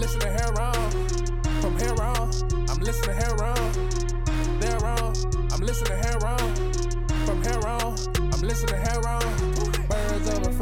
listening here on. From here on, I'm listening here on. There on, I'm listening here on. From here on, I'm listening here on. Birds of a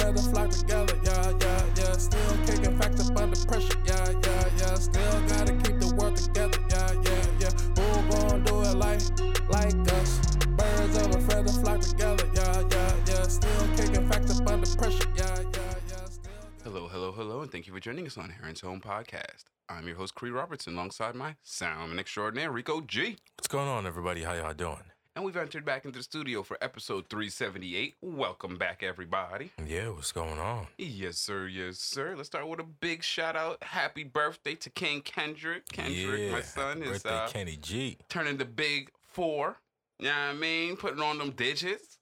Hello, and thank you for joining us on Heron's Home Podcast. I'm your host, Khary Robertson, alongside my sound and extraordinaire, Rico G. What's going on, everybody? How y'all doing? And we've entered back into the studio for episode 378. Welcome back, everybody. Yeah, what's going on? Yes, sir, yes, sir. Let's start with a big shout out. Happy birthday to King Kendrick. Kendrick, yeah, my son, is birthday, uh, Kenny G. turning the big four. You know what I mean? Putting on them digits.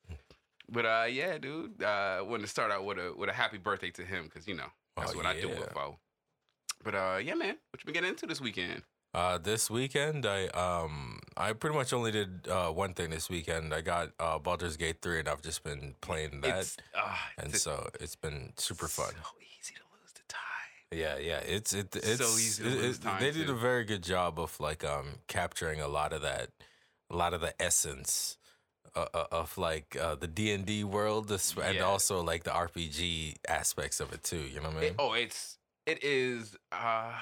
But uh, yeah, dude. Uh, wanted to start out with a with a happy birthday to him because you know that's Oh, what I do yeah. with Fo. But uh, yeah, man. What you been getting into this weekend? Uh, this weekend, I um, I pretty much only did uh, one thing this weekend. I got uh, Baldur's Gate three, and I've just been playing that, uh, and it's so it's been super fun. So easy to lose the time. Yeah, yeah, it's it, it's easy to it- lose it- time, They did a very good job of like um capturing a lot of that, a lot of the essence. Uh, uh, of like uh, the D and D world, this- and Yeah. also like the RPG aspects of it too. You know what I mean? It- oh, it's it is. Uh,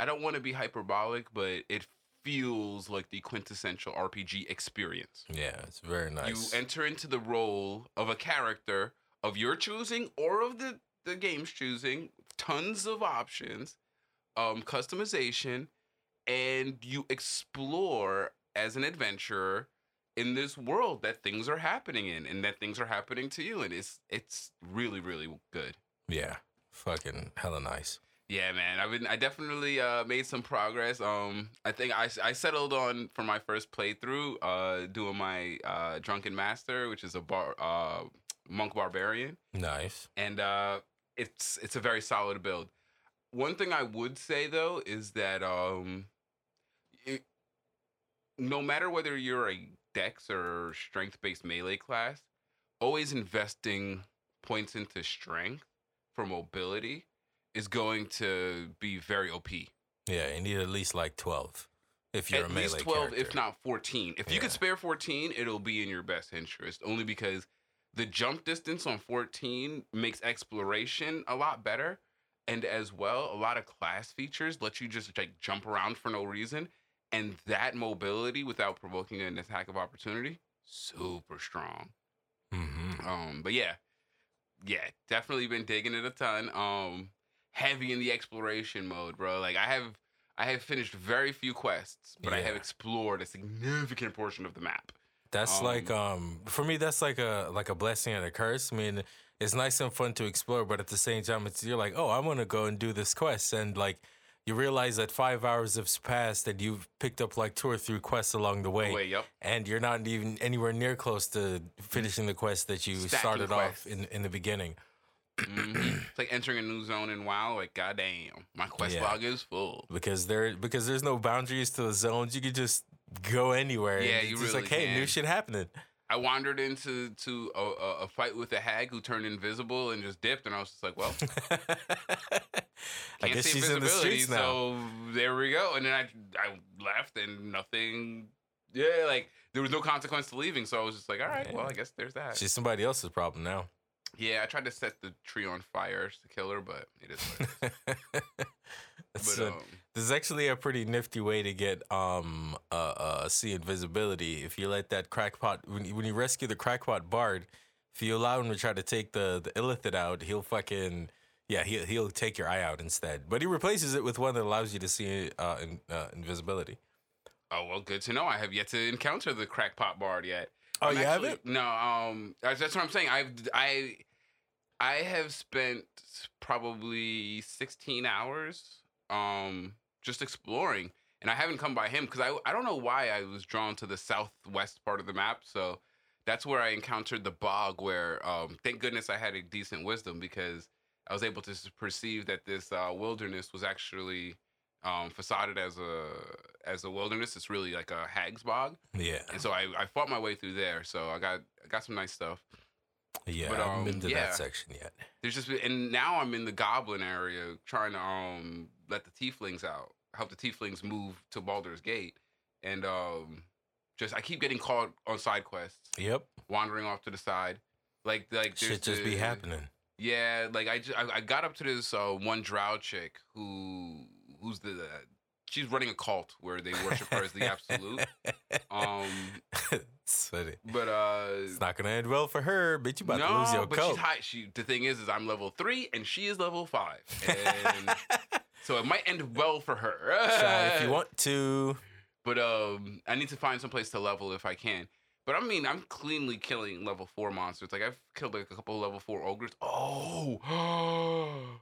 I don't want to be hyperbolic, but it feels like the quintessential RPG experience. yeah, it's very nice. You enter into the role of a character of your choosing or of the the game's choosing. Tons of options, um, customization, and you explore as an adventurer in this world that things are happening in, and that things are happening to you, and it's it's really really good. Yeah, fucking hella nice. Yeah, man. I've been I definitely uh made some progress. Um I think I I settled on for my first playthrough uh doing my uh Drunken Master, which is a bar uh monk barbarian Nice. and uh it's it's a very solid build. One thing I would say though is that um it, no matter whether you're a dex or strength-based melee class, always investing points into strength for mobility is going to be very OP. Yeah, you need at least like twelve if you're At a melee At least 12 if not 14. If you Yeah. could spare 14, it'll be in your best interest only because the jump distance on 14 makes exploration a lot better and as well a lot of class features let you just like jump around for no reason and that mobility without provoking an attack of opportunity super strong. Mhm. Um, but yeah, yeah, definitely been digging it a ton. Um, heavy in the exploration mode, bro. Like I have, I have finished very few quests, but I have explored a significant portion of the map. That's Um, like um for me that's like a like a blessing and a curse. I mean, it's nice and fun to explore, but at the same time it's you're like, "Oh, I'm going to go and do this quest." And like you realize that 5 hours have passed and you've picked up like two or three quests along the way. Wait, yep. And you're not even anywhere near close to finishing the quest that you Stacking started quests. off in in the beginning. Mhm. it's like entering a new zone in WoW. Like, goddamn, my quest Yeah. log is full. because there because there's no boundaries to the zones. You could just go anywhere. Yeah, it's you just really like, hey, new shit happening. I wandered into to a, a, fight with a hag who turned invisible and just dipped, and I was just like, well. I guess see she's in the streets now. So there we go. And then I I left and nothing. Yeah, like there was no consequence to leaving. So I was just like, all right, well, I guess there's that. She's somebody else's problem now. yeah, I tried to set the tree on fire to kill her, but it is. What it is. That's but um, this is actually a pretty nifty way to get um uh, uh see invisibility. If you let that crackpot when you, when you rescue the crackpot bard, if you allow him to try to take the the illithid out, he'll fucking yeah he'll he'll take your eye out instead. But he replaces it with one that allows you to see uh, in, uh invisibility. oh well, good to know. I have yet to encounter the crackpot bard yet. Oh, I'm you actually- haven't? No, um, that's, that's what I'm saying. I've I I have spent probably 16 hours um just exploring, and I haven't come by him because I I don't know why I was drawn to the southwest part of the map. So that's where I encountered the bog. Where um, thank goodness I had a decent wisdom because I was able to perceive that this uh, wilderness was actually um, facaded as a as a wilderness. It's really like a hag's bog. Yeah. And so I, I fought my way through there. So I got I got some nice stuff. Yeah, But, I haven't um, been to yeah. that section yet. There's just been, and now I'm in the goblin area trying to um let the tieflings out, help the tieflings move to Baldur's Gate, and um just I keep getting caught on side quests, Yep, wandering off to the side, like like shit just be happening. Yeah, like I, just, I, I got up to this uh, one drow chick who who's the she's running a cult where they worship her as the absolute. Um, it's funny. but uh, It's not gonna end well for her, bitch. You about no, to lose your but coat. she's high. She the thing is, is I'm level three and she is level five, and so it might end well for her. If you want to. But um, I need to find some place to level if I can. But I mean, I'm cleanly killing level four monsters. Like I've killed like a couple level four ogres. Oh,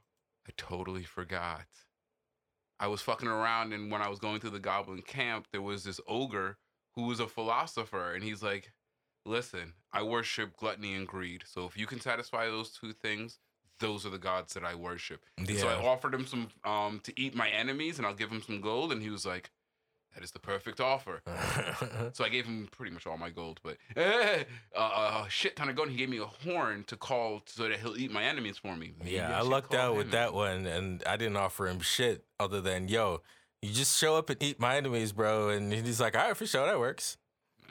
I totally forgot. I was fucking around, and when I was going through the goblin camp, there was this ogre who was a philosopher, and he's like, "Listen, I worship gluttony and greed. So if you can satisfy those two things." Those are the gods that I worship. And So I offered him some um to eat my enemies, and I'll give him some gold. And he was like, "That is the perfect offer." So I gave him pretty much all my gold, but uh, a shit ton of gold. He gave me a horn to call so that he'll eat my enemies for me. Maybe yeah, I should lucked out with that one, and I didn't offer him shit other than yo. You just show up and eat my enemies, bro. And he's like, all right, for sure, that works.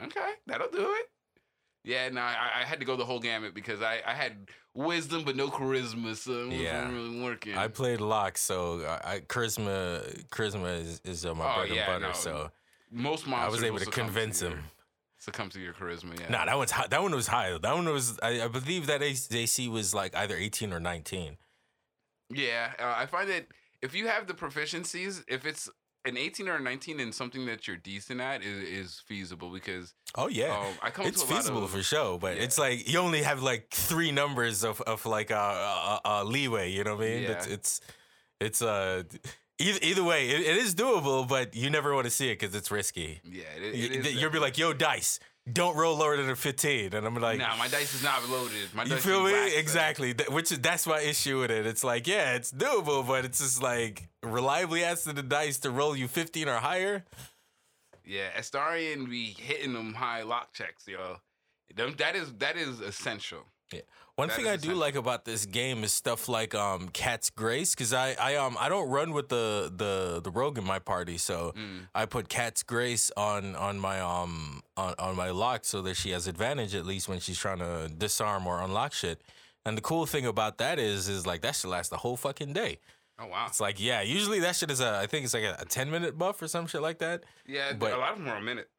Okay, that'll do it. Yeah, no, I, I had to go the whole gamut because I, I had wisdom but no charisma, so it wasn't Yeah. really working. I played lock, so I, I charisma charisma is, is uh, my Oh, bread yeah, and butter. no. So Most monsters I was able to convince your- him. Succumb to your charisma, yeah. Nah, that one's high. That one was high. That one was. I, I believe that AC was like either eighteen or nineteen. Yeah, uh, I find that if you have the proficiencies, if it's an 18 or a 19 and something that you're decent at is, is feasible because Oh yeah, um, I come it's a feasible of, for sure. But yeah. it's like you only have like three numbers of of like uh, uh, uh leeway. You know what I mean? It's Yeah. it's it's uh either either way, it, it is doable, but you never want to see it because it's risky. Yeah, it, You, it is you'll be like, "Yo, dice, don't roll lower than a 15. and I'm like, nah, my dice is not loaded. My You dice feel me? waxed. Exactly. That- Which is that's my issue with it. It's like, yeah, it's doable, but it's just like reliably asking the dice to roll you 15 or higher. Yeah, Astarion be hitting them high lock checks, yo. Them, that is that is essential. One That thing I do like about this game is stuff like um Cat's Grace because I I um I don't run with the the the rogue in my party, so Mm. I put Cat's Grace on on my um on, on my lock so that she has advantage at least when she's trying to disarm or unlock shit. And the cool thing about that is is like that should last the whole fucking day. Oh wow. It's like yeah, usually that shit is a I think it's like a, a ten minute buff or some shit like that. Yeah, but- a lot of them are a minute.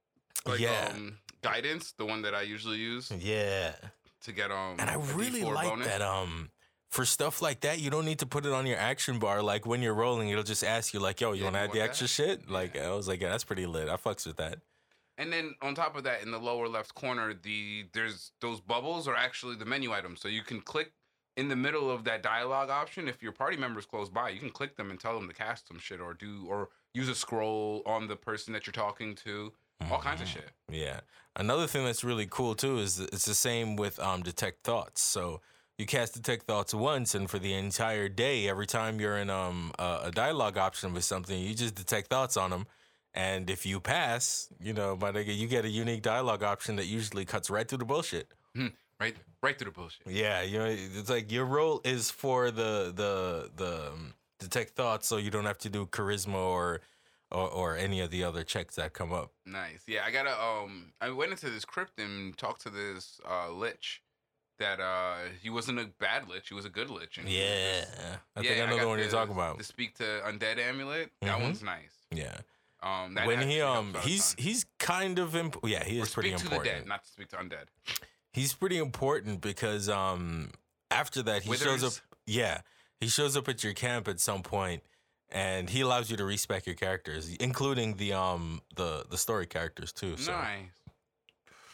Like Yeah. um, guidance, the one that I usually use Yeah. To get um. And I really like bonus. that um for stuff like that, you don't need to put it on your action bar. Like when you're rolling, it'll just ask you like, "Yo, you Yeah, want to add the that? extra shit?" Like I was like, "Yeah, that's pretty lit. I fucks with that." And then on top of that, in the lower left corner, the there's those bubbles are actually the menu items. So you can click in the middle of that dialogue option. If your party member's close by, you can click them and tell them to cast some shit or do or use a scroll on the person that you're talking to. All kinds of Mhm. shit. Yeah. Another thing that's really cool too is it's the same with um detect thoughts. So you cast detect thoughts once, and for the entire day, every time you're in um a, a dialogue option with something, you just detect thoughts on them. And if you pass, you know, my nigga, you get a unique dialogue option that usually cuts right through the bullshit. Right, right through the bullshit. Yeah, you know, it's like your role is for the the the um, detect thoughts, so you don't have to do charisma or or, or any of the other checks that come up. Nice. Yeah, I gotta um I went into this crypt and talked to this uh lich that uh he wasn't a bad lich, he was a good lich. And he was Yeah, I think I know got the one you're talking about. To speak to undead amulet. That Mhm. one's nice. Yeah, Um that when he um he's he's kind of imp- yeah he Or is pretty speak to the important. dead, not to speak to undead. He's pretty important because um after that he shows up. Yeah, he shows up at your camp at some point, and he allows you to respec your characters, including the um the the story characters too. So. Nice.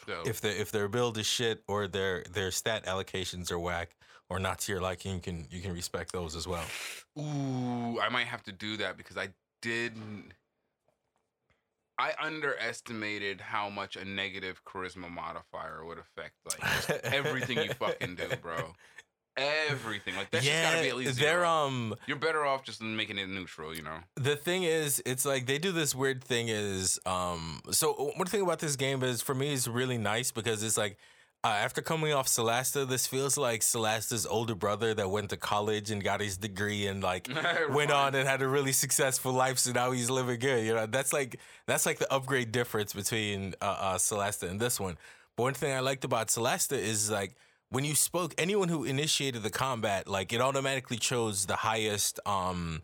So, if the if their build is shit or their their stat allocations are whack or not to your liking, you can you can respect those as well. ooh, I might have to do that because I didn't. I underestimated how much a negative charisma modifier would affect like everything you fucking do, bro. Everything like that's just gotta be at least they're um You're better off just making it neutral, you know. the thing is it's like they do this weird thing is um so one thing about this game is for me is really nice because it's like Uh, after coming off Solasta, this feels like Solasta's older brother that went to college and got his degree and like went on and had a really successful life. So now he's living good. You know, that's like that's like the upgrade difference between uh, uh, Solasta and this one. But one thing I liked about Solasta is like when you spoke, anyone who initiated the combat, like it automatically chose the highest um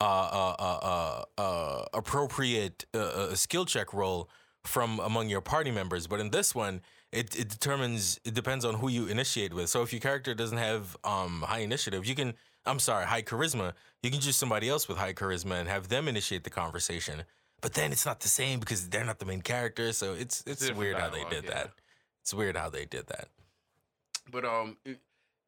uh uh uh uh, uh appropriate uh, uh, skill check roll from among your party members. But in this one, it, it determines it depends on who you initiate with. So if your character doesn't have um high initiative, you can I'm sorry, high charisma, you can choose somebody else with high charisma and have them initiate the conversation. But then it's not the same because they're not the main character. So it's it's weird how they did yeah. that. It's weird how they did that. But um, it-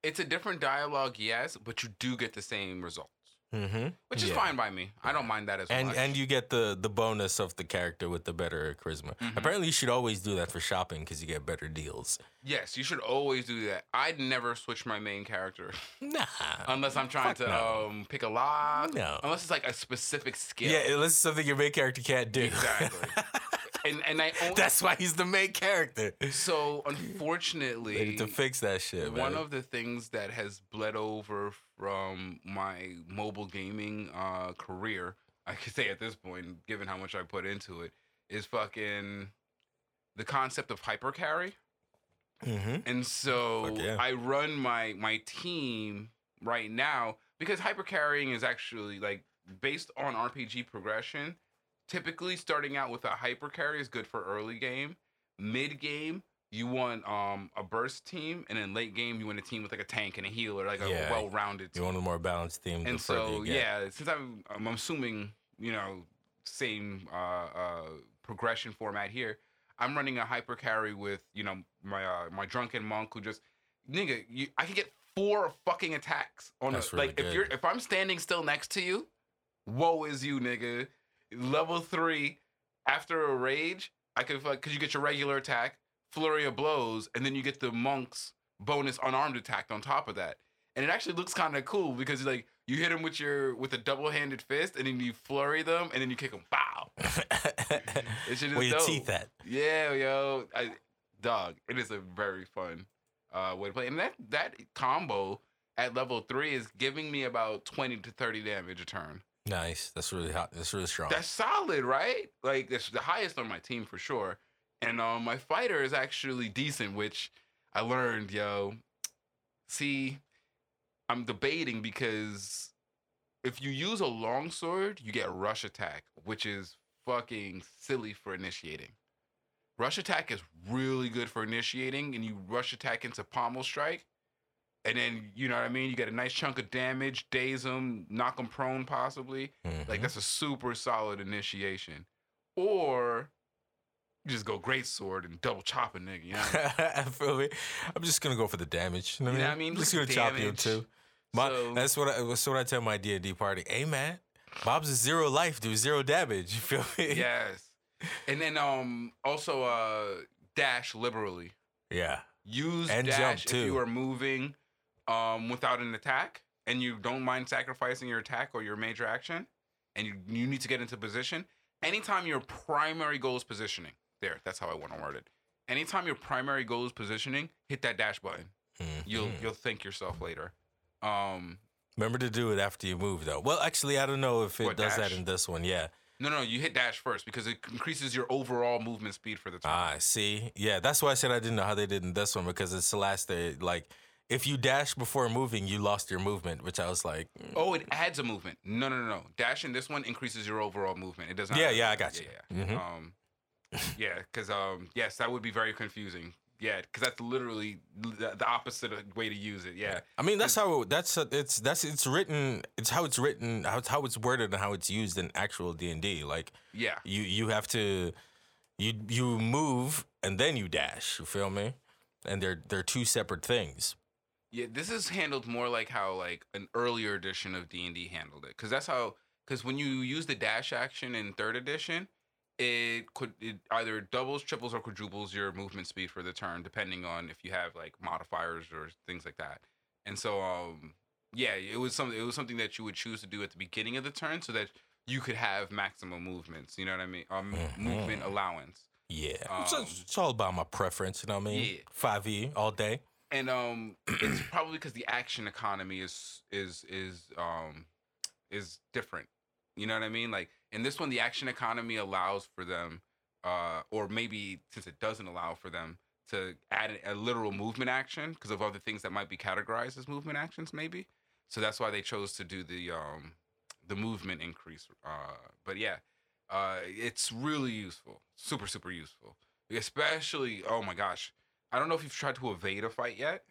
it's a different dialogue, yes, but you do get the same results, Mm-hmm. which is Yeah. fine by me. I don't mind that as And much. and you get the the bonus of the character with the better charisma. Mhm. Apparently, you should always do that for shopping because you get better deals. yes, you should always do that. I'd never switch my main character Nah. unless I'm trying to no. um pick a lock. No. Unless it's like a specific skill. Yeah, unless it's something your main character can't do. Exactly. and and I only, That's why he's the main character. so They unfortunately need to fix that shit, man. one of the things that has bled over from my mobile gaming uh, career, I could say at this point, given how much I put into it, is fucking the concept of hyper carry. hmm And so yeah. I run my my team right now because hyper carrying is actually like based on RPG progression. Typically, starting out with a hyper carry is good for early game. Mid game, you want um a burst team, and then late game, you want a team with like a tank and a healer, like a Yeah. well rounded team. You want a more balanced team. and so yeah, since I'm I'm assuming you know same uh, uh, progression format here, I'm running a hyper carry with you know my uh, my drunken monk who just nigga you, I can get four fucking attacks on That's a, really like if you're if I'm standing still next to you, woe is you nigga. Level three after a rage, I could because you get your regular attack, flurry of blows, and then you get the monk's bonus unarmed attack on top of that. And it actually looks kind of cool because like you hit him with your with a double handed fist, and then you flurry them, and then you kick them. Bow. It shit is Where your dope. teeth at? Yeah, yo, I, dog. It is a very fun uh, way to play, and that that combo at level three is giving me about twenty to thirty damage a turn. Nice. That's really hot. That's really strong. That's solid, right? Like that's the highest on my team for sure. And um, my fighter is actually decent, which I learned, yo. See, I'm debating because if you use a longsword, you get rush attack, which is fucking silly for initiating. Rush attack is really good for initiating, and you rush attack into pommel strike, and then you know what I mean. You get a nice chunk of damage, daze them, knock them prone, possibly. Like Mhm. that's a super solid initiation. Or you just go great sword and double chop a nigga. You know? I feel me. I'm just gonna go for the damage. You know what I mean? I'm just gonna chop you too. My, So- that's what I. That's what I tell my D and D party. Hey man, Bob's a zero life, dude. Zero damage. You feel me? yes. And then um also uh dash liberally. Yeah. Use And jump, dash if you are moving um without an attack and you don't mind sacrificing your attack or your major action and you, you need to get into position. Anytime your primary goal is positioning. There, that's how I want to word it. Anytime your primary goal is positioning, hit that dash button. You'll Mhm. you'll thank yourself later. Um Remember to do it after you move, though. Well, actually, I don't know if it What, does that in this one. Yeah. no no, you hit dash first because it increases your overall movement speed for the turn. Ah, see, yeah, that's why I said I didn't know how they did in this one because it's the last day. Like, if you dash before moving, you lost your movement, which I was like, mm, Oh, it adds a movement. No, no, no, no. Dash in this one increases your overall movement. It does not. Yeah, yeah, I got you. Yeah, yeah. Mhm. Um, yeah, because um, yes, that would be very confusing. Yeah, because that's literally the, the opposite way to use it. Yeah. I mean, that's how that's uh, it's that's it's written. It's how it's written. How it's how it's worded and how it's used in actual D and D. Like Yeah. you you have to you you move and then you dash. You feel me? And they're they're two separate things. Yeah, this is handled more like how like an earlier edition of D and D handled it, because that's how. Because when you use the dash action in third edition, it could it either doubles, triples, or quadruples your movement speed for the turn, depending on if you have like modifiers or things like that. And so, um, yeah, it was something. It was something that you would choose to do at the beginning of the turn, so that you could have maximum movements. You know what I mean? Um, movement Mhm. allowance. Yeah, it's, Um, it's all about my preference. You know what I mean? Yeah. Five E all day. and um, it's probably because the action economy is is is um is different. You know what I mean? Like in this one, the action economy allows for them, uh, or maybe since it doesn't allow for them to add a, a literal movement action because of other things that might be categorized as movement actions, maybe. So that's why they chose to do the um the movement increase. Uh, but yeah, uh, it's really useful, super super useful, especially oh my gosh. I don't know if you've tried to evade a fight yet.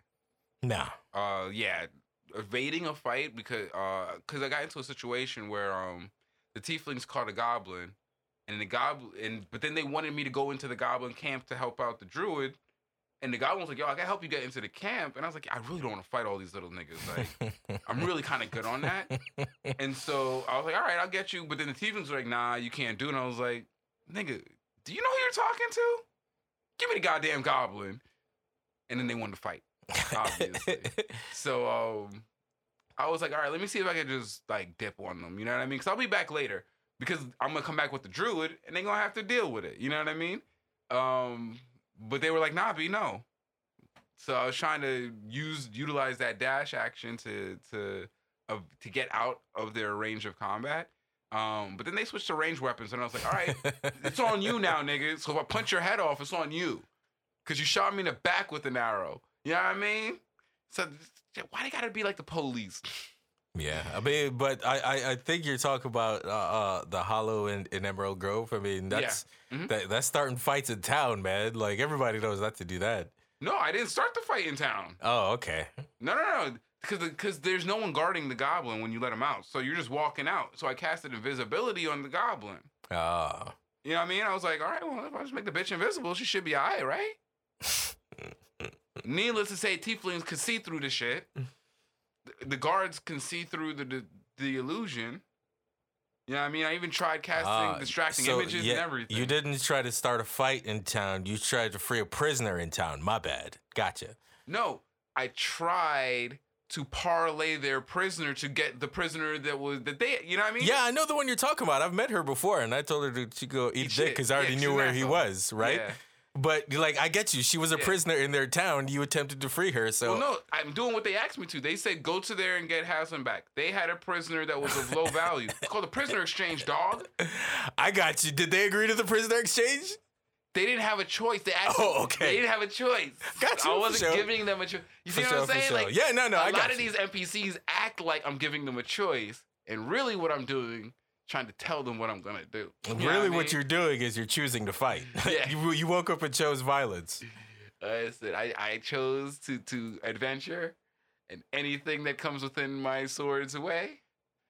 No. Uh, yeah, evading a fight because uh, cause I got into a situation where um, the tieflings caught a goblin, and the goblin, and but then they wanted me to go into the goblin camp to help out the druid, and the goblin was like, "Yo, I can help you get into the camp," and I was like, "I really don't want to fight all these little niggas. Like, I'm really kind of good on that." And so I was like, "All right, I'll get you," but then the tieflings were like, "Nah, you can't do it." And I was like, "Nigga, do you know who you're talking to? Give me the goddamn goblin." And then they wanted to fight. obviously. So um, I was like, all right, let me see if I can just like dip on them. You know what I mean? Because I'll be back later because I'm gonna come back with the druid and they're gonna have to deal with it. You know what I mean? Um, but they were like, nah, B, no. So I was trying to use utilize that dash action to to of to get out of their range of combat. Um, but then they switched to range weapons, and I was like, all right, it's on you now, nigga. So if I punch your head off, it's on you. Cause you shot me in the back with an arrow. You know what I mean? So why they gotta be like the police? Yeah, I mean, but I, I, I think you're talking about uh, uh, the Hollow in, in Emerald Grove. I mean, that's Mhm. that, that's starting fights in town, man. Like everybody knows not to do that. No, I didn't start the fight in town. Oh, okay. No, no, no. Because because there's no one guarding the goblin when you let him out. So you're just walking out. So I casted invisibility on the goblin. Ah, You know what I mean? I was like, all right, well, if I just make the bitch invisible, she should be all right, right? Needless to say, tieflings can see through the shit. The- The guards can see through the the, the illusion. You know what I mean? I even tried casting Ah, distracting so, images yeah, and everything. You didn't try to start a fight in town. You tried to free a prisoner in town. My bad. Gotcha. No, I tried to parlay their prisoner to get the prisoner that was that they. You know what I mean? Yeah, I know the one you're talking about. I've met her before, and I told her to, to go eat, Eat dick because I already Yeah, knew where he was, right? Yeah. But like, I get you. She was a Yeah. prisoner in their town. You attempted to free her, so Well, no, I'm doing what they asked me to. They said go to there and get Halsin back. They had a prisoner that was of low value. It's called a prisoner exchange, dog. I got you. Did they agree to the prisoner exchange? They didn't have a choice. They asked. Oh, okay. They didn't have a choice. Got you, I wasn't sure. giving them a choice. You see For what sure, I'm saying? sure. Like, Yeah, no, no, a I lot of you. these NPCs act like I'm giving them a choice, and really, what I'm doing, trying to tell them what I'm gonna do. You know really, I what you're doing is you're choosing to fight. Yeah. you you woke up and chose violence. I said I, I chose to to adventure, and anything that comes within my sword's way,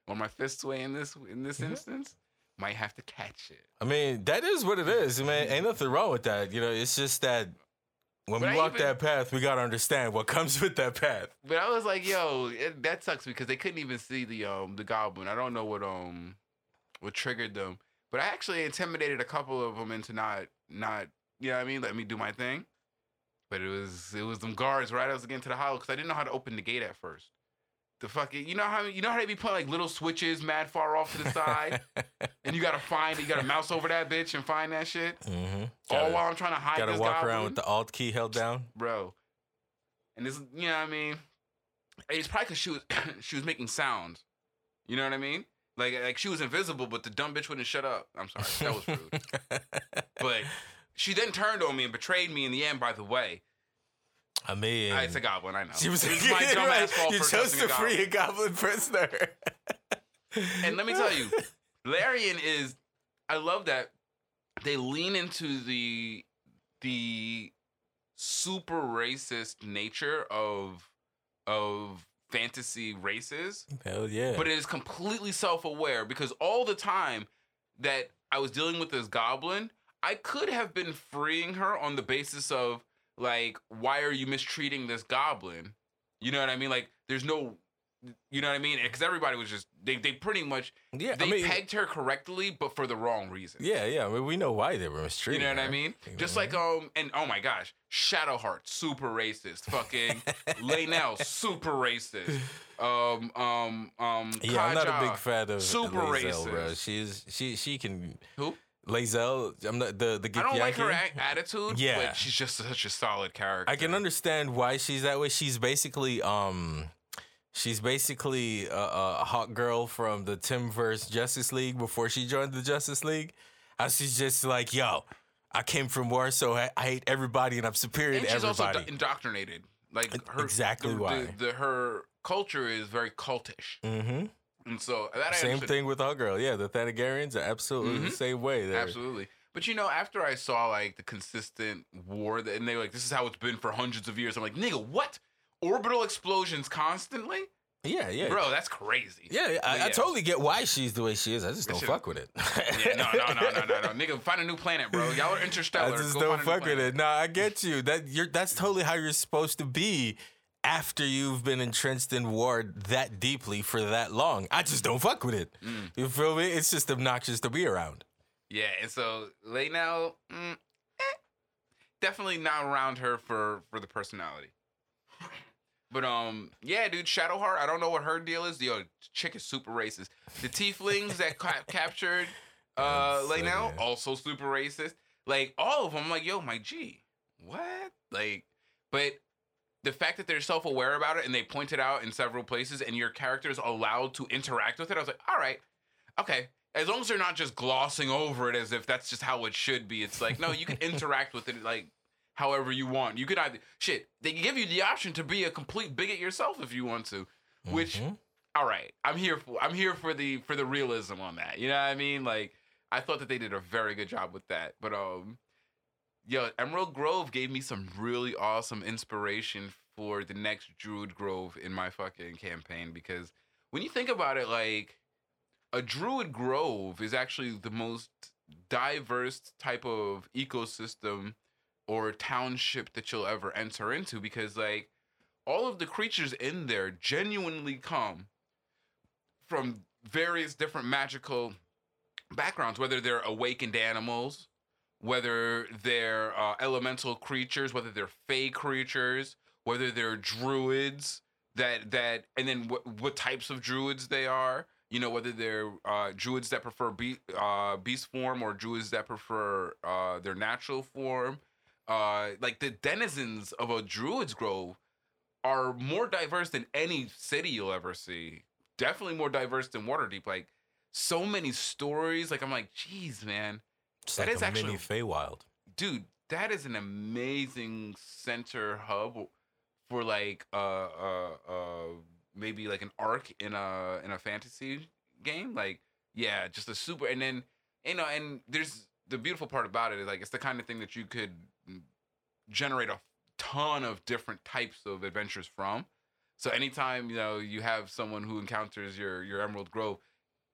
or my fist's way in this in this Mhm. instance, might have to catch it. I mean, that is what it is. I mean, ain't nothing wrong with that. You know, it's just that when But we I walk even- that path, we gotta understand what comes with that path. But I was like, yo, it, that sucks because they couldn't even see the um the goblin. I don't know what um what triggered them, but I actually intimidated a couple of them into not not you know what I mean, let me do my thing. But it was it was them guards right as I was getting to the hollow because I didn't know how to open the gate at first. The fucking you know how you know how they be putting like little switches mad far off to the side, and you gotta find you gotta mouse over that bitch and find that shit. mm-hmm. All Gotta, while I'm trying to hide gotta walk around with the alt key held down. bro. And this, you know what I mean? It's probably because she was she was making sounds. You know what I mean? Like like she was invisible, but the dumb bitch wouldn't shut up. I'm sorry, that was rude. but she then turned on me and betrayed me in the end. By the way, I mean, Ah, it's a goblin. I know. she was It's my dumb right. ass fault You chose to a free a goblin prisoner. And let me tell you, Larian is. I love that they lean into the the super racist nature of of fantasy races Hell yeah. but it is completely self-aware because all the time that I was dealing with this goblin, I could have been freeing her on the basis of like, why are you mistreating this goblin? You know what I mean? Like, there's no, you know what I mean? Because everybody was just they they pretty much yeah, they I mean, pegged her correctly, but for the wrong reason. yeah, yeah. I mean, we know why they were mistreated. You know what I mean? You Just like um, and oh my gosh, Shadowheart, super racist. Fucking Lae'zel, super racist. Um, um, um. Yeah, I'm not a big fan of super Lae'zel, bro. racist. She's she she can Who? Lae'zel, I'm not the the I don't like her a- attitude, Yeah. but she's just such a solid character. I can understand why she's that way. She's basically um she's basically a, a Hawkgirl from the Timmverse Justice League before she joined the Justice League. How she's just like, yo, I came from war, so I, I hate everybody and I'm superior and to she's also do- indoctrinated. Like her, exactly the, why. The, the, her culture is very cultish, mm-hmm. and so that I Same thing with our girl. Yeah, the Thanagarians are absolutely the Mhm. same way. They're, Absolutely. But you know, after I saw like the consistent war, that, and they were like, "This is how it's been for hundreds of years." I'm like, "Nigga, what? Orbital explosions constantly, Yeah, yeah. bro? That's crazy." Yeah, I, I yeah. totally get why she's the way she is. I just don't fuck with it. Yeah, no, no, no, no, no, no, nigga, find a new planet, bro. Y'all are interstellar. I just Go don't find a new fuck with it. No, I get you. That you're that's totally how you're supposed to be after you've been entrenched in war that deeply for that long. I just don't fuck with it. Mm. You feel me? It's just obnoxious to be around. Yeah, and so Lae'zel, mm, eh, definitely not around her for for the personality. But um, yeah, dude, Shadowheart. I don't know what her deal is. Yo, chick is super racist. The Tieflings that ca- captured uh Lae'zel also super racist. Like all of them, I'm like, yo, my G, what? Like, but the fact that they're self aware about it and they point it out in several places, and your character is allowed to interact with it, I was like, all right, okay. As long as they're not just glossing over it as if that's just how it should be. It's like, no, you can interact with it like however you want. You could either shit. They give you the option to be a complete bigot yourself if you want to. Which, Mhm. all right, I'm here for. I'm here for the for the realism on that. You know what I mean? Like, I thought that they did a very good job with that. But um, yo, Emerald Grove gave me some really awesome inspiration for the next Druid Grove in my fucking campaign because when you think about it, like a Druid Grove is actually the most diverse type of ecosystem or township that you'll ever enter into because like all of the creatures in there genuinely come from various different magical backgrounds, whether they're awakened animals, whether they're uh, elemental creatures, whether they're fey creatures, whether they're druids that that, and then what what types of druids they are. You know, whether they're uh, druids that prefer be- uh, beast form or druids that prefer uh, their natural form. Uh, like the denizens of a druid's grove are more diverse than any city you'll ever see. Definitely more diverse than Waterdeep. Like so many stories. Like I'm like, geez, man, It's That like is actually- mini Feywild. dude, that is an amazing center hub for like uh uh uh maybe like an arc in a in a fantasy game. Like, yeah, just a super and then you know, and there's the beautiful part about it is like it's the kind of thing that you could generate a ton of different types of adventures from. So anytime, you know, you have someone who encounters your your Emerald Grove,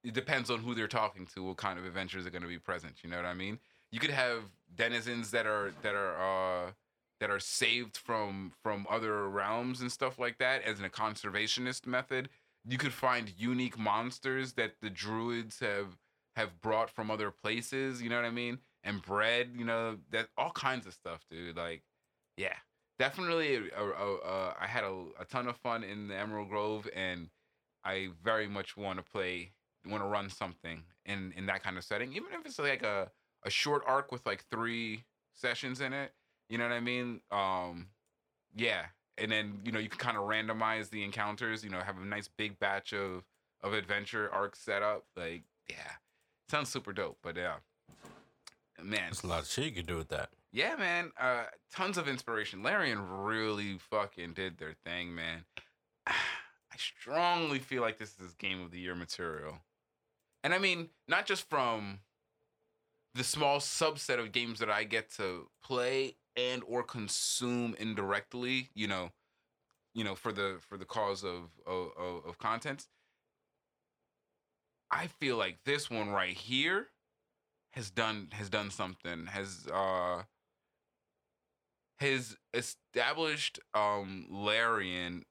it depends on who they're talking to, what kind of adventures are going to be present. You know what I mean? You could have denizens that are that are uh, that are saved from from other realms and stuff like that as in a conservationist method. You could find unique monsters that the druids have have brought from other places. You know what I mean? And bread. You know that all kinds of stuff, dude. Like, yeah, definitely. A, a, a, a, I had a, ton of fun in the Emerald Grove, and I very much want to play, want to run something in in that kind of setting, even if it's like a a short arc with like three sessions in it. You know what I mean? Um, yeah, and then you know you can kind of randomize the encounters. You know, have a nice big batch of of adventure arcs set up. Like, yeah, sounds super dope. But yeah, man, There's a lot of shit you could do with that. yeah, man. Uh, tons of inspiration. Larian really fucking did their thing, man. I strongly feel like this is game of the year material, and I mean not just from the small subset of games that I get to play and or consume indirectly. You know, you know, for the for the cause of of, of, of content. I feel like this one right here has done has done something has uh has established um Larian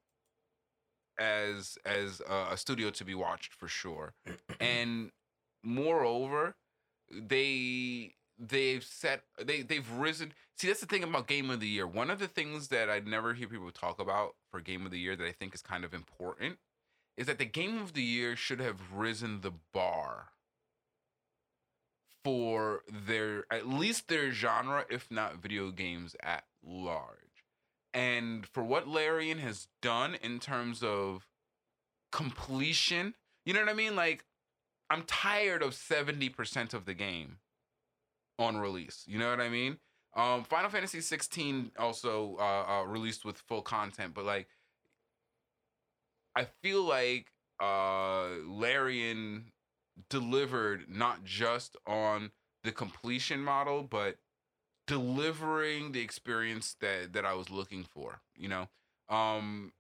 as as a, a studio to be watched for sure. And moreover they they've set they they've risen see that's the thing about game of the year. One of the things that i never hear people talk about for game of the year that i think is kind of important is that the game of the year should have risen the bar for their at least their genre, if not video games at large. And for what Larian has done in terms of completion, you know what I mean? Like, I'm tired of 70% of the game on release. You know what I mean? Um, Final Fantasy 16 also uh, uh, released with full content, but like, I feel like uh, Larian delivered not just on the completion model, but delivering the experience that that I was looking for. You know, um,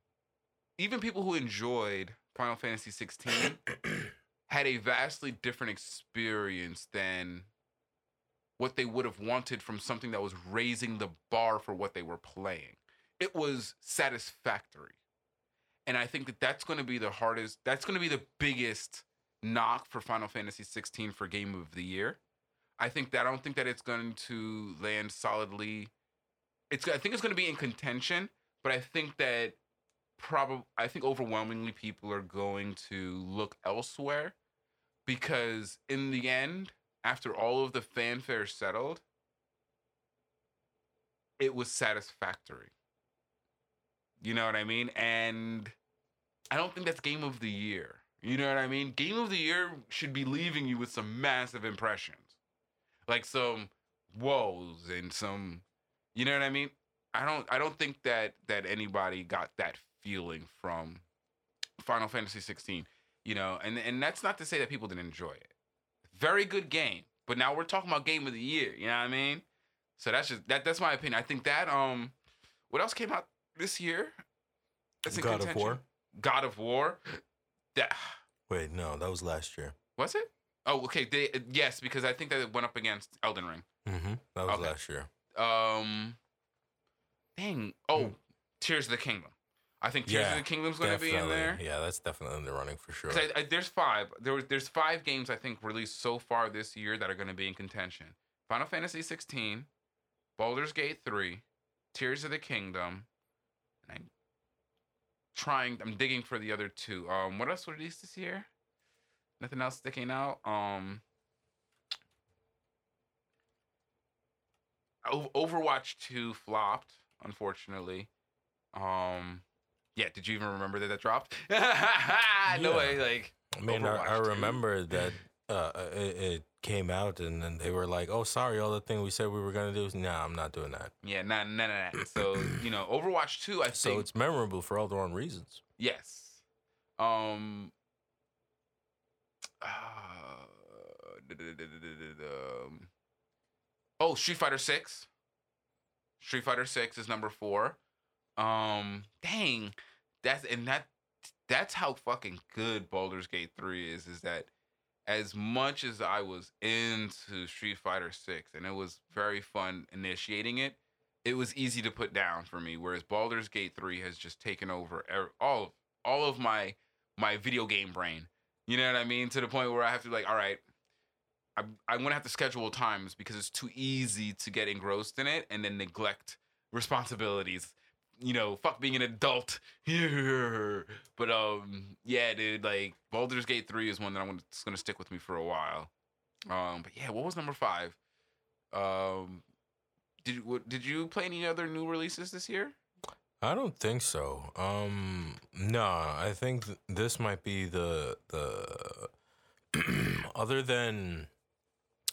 even people who enjoyed Final Fantasy 16 had a vastly different experience than what they would have wanted from something that was raising the bar for what they were playing. It was satisfactory. And I think that that's going to be the hardest, that's going to be the biggest knock for Final Fantasy 16 for game of the year. I think that I don't think that it's going to land solidly. It's I think it's going to be in contention, but I think that probably I think overwhelmingly people are going to look elsewhere because in the end, after all of the fanfare settled, it was satisfactory. You know what I mean? And I don't think that's game of the year. You know what I mean? Game of the year should be leaving you with some massive impressions. Like some woes and some you know what I mean? I don't I don't think that that anybody got that feeling from Final Fantasy 16, you know, and and that's not to say that people didn't enjoy it. Very good game, but now we're talking about game of the year, you know what I mean? So that's just that that's my opinion. I think that um what else came out this year? That's God of? War. God of War. That Wait, no, that was last year. was it? Oh, okay. They, yes, because I think that it went up against Elden Ring. Mm-hmm. That was Okay. last year. Um, dang. Oh, Hmm. Tears of the Kingdom. I think Tears Yeah, of the Kingdom's going to be in Definitely. there. Yeah, that's definitely in the running for sure. 'Cause I, I, there's five. There was there's five games I think released so far this year that are going to be in contention. Final Fantasy 16, Baldur's Gate 3, Tears of the Kingdom, and trying. I'm digging for the other two. Um, what else were these this year? Nothing else sticking out. Um, Overwatch 2 flopped, unfortunately. Um, yeah, did you even remember that that dropped? no Yeah. way, like I mean, I, I remember that uh, it, it came out, and then they were like, "Oh, sorry, all the thing we said we were gonna do." Is nah, I'm not doing that. yeah, none, none of that. So you know, Overwatch 2, I think. So it's memorable for all the wrong reasons. yes. Um. Uh, um, oh, Street Fighter Six. Street Fighter Six is number four. Um, dang, that's and that that's how fucking good Baldur's Gate Three is. Is that as much as I was into Street Fighter Six, and it was very fun initiating it, it was easy to put down for me. Whereas Baldur's Gate Three has just taken over er- all of all of my my video game brain. You know what I mean? To the point where I have to be like, all right, I'm I'm gonna have to schedule times because it's too easy to get engrossed in it and then neglect responsibilities. You know, fuck being an adult. but um, yeah, dude, like Baldur's Gate Three is one that I'm gonna, gonna stick with me for a while. Um, but yeah, what was number five? Um, did you what, did you play any other new releases this year? I don't think so. Um, no, I think th- this might be the the other than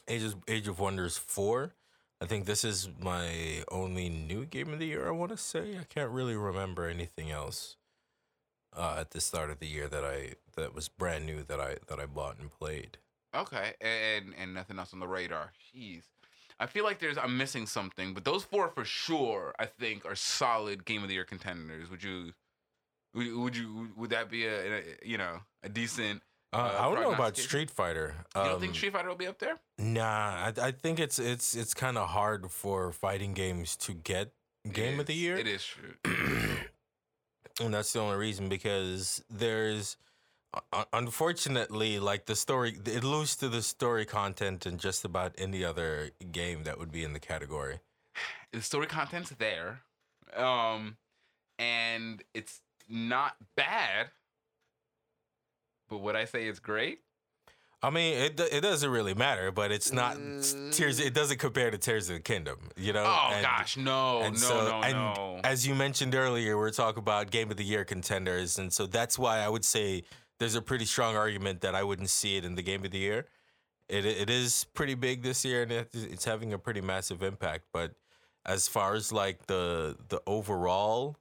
Ages Age of Wonders four. I think this is my only new game of the year. I want to say I can't really remember anything else uh, at the start of the year that I that was brand new that I that I bought and played. Okay, and and nothing else on the radar. Jeez, I feel like there's I'm missing something, but those four for sure I think are solid game of the year contenders. Would you? Would, you? Would that be a you know a decent? Uh, Uh, I don't know about? Street Fighter. You don't think Um, Street Fighter will be up there? Nah, I, I think it's it's it's kind of hard for fighting games to get game of the year. It is true. and that's the only reason because there's uh, unfortunately like the story it loses to the story content in just about any other game that would be in the category the story content's there, um, and it's not bad. But would I say it's great? I mean, it it doesn't really matter, but it's not Tears. Mm. It doesn't compare to Tears of the Kingdom, you know. Oh And- gosh, no, no, so, no, and no. as you mentioned earlier, we're talking about Game of the Year contenders, and so that's why I would say there's a pretty strong argument that I wouldn't see it in the Game of the Year. It it is pretty big this year, and it, it's having a pretty massive impact. But as far as like the the overall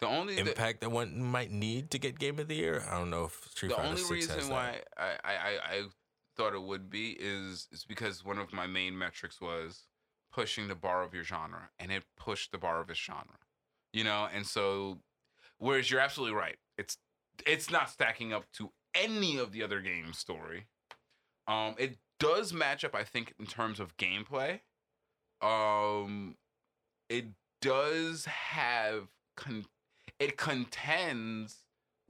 the only the, impact that one might need to get Game of the Year, I don't know if Street the Fighter only 6 has reason why I, I, I, I thought it would be is is because one of my main metrics was pushing the bar of your genre, and it pushed the bar of its genre. You know, and so whereas you're absolutely right, it's it's not stacking up to any of the other games' story. Um, it does match up, I think, in terms of gameplay. Um, it does have con- it contends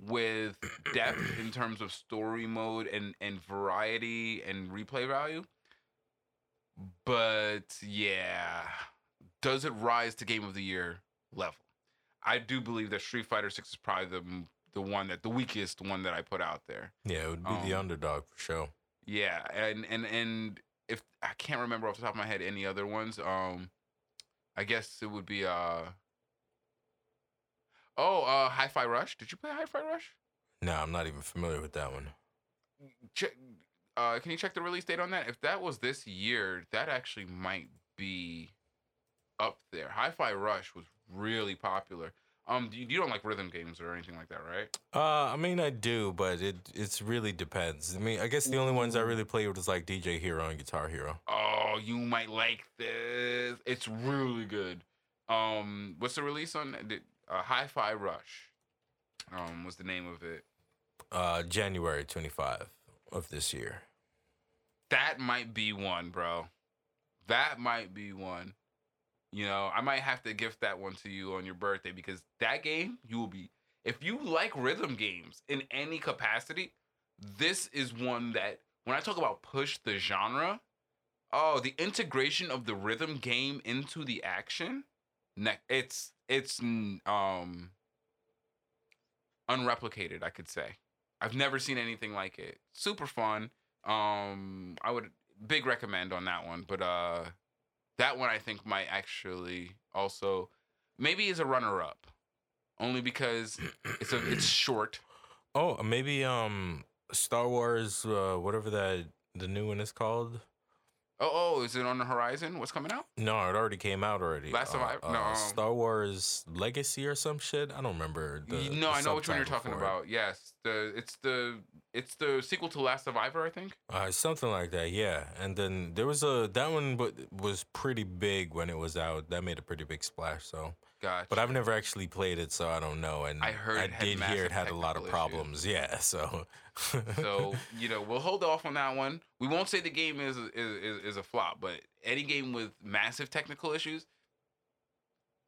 with depth in terms of story mode and and variety and replay value. But yeah, does it rise to game of the year level? I do believe that Street Fighter 6 is probably the the one that the weakest one that I put out there. Yeah, it would be the Um, underdog for sure. Yeah, and and and if I can't remember off the top of my head any other ones, um, I guess it would be uh. Oh, uh, Hi-Fi Rush. Did you play Hi-Fi Rush? No, I'm not even familiar with that one. Check. Uh, can you check the release date on that? If that was this year, that actually might be up there. Hi-Fi Rush was really popular. Um, you, you don't like rhythm games or anything like that, right? Uh, I mean, I do, but it it's really depends. I mean, I guess the only ones I really played was like DJ Hero and Guitar Hero. Oh, you might like this. It's really good. Um, what's the release on the uh, Hi-Fi Rush? Um, what's the name of it? Uh, January 25 of this year. That might be one, bro. That might be one. You know, I might have to gift that one to you on your birthday because that game you will be. If you like rhythm games in any capacity, this is one that when I talk about push the genre, oh, the integration of the rhythm game into the action, ne- it's it's um unreplicated. I could say, I've never seen anything like it. Super fun. Um, I would big recommend on that one, but uh, that one I think might actually also maybe is a runner up, only because it's a it's short. Oh, maybe um, Star Wars, uh, whatever that the new one is called. Oh, oh, is it on the horizon? What's coming out? No, it already came out already. Last uh, Survivor? uh, No, um, Star Wars Legacy or some shit. I don't remember. The, Y- the no, I know which one you're talking for it. about. Yes, the it's the it's the sequel to Last Survivor, I think. Uh, something like that, yeah. And then there was a that one, but was pretty big when it was out. That made a pretty big splash. So, Gotcha. but I've never actually played it, so I don't know. And I heard I it did hear it had a lot of technical issues. problems. Yeah, so. so you know we'll hold off on that one. We won't say the game is is, is, is a flop, but any game with massive technical issues,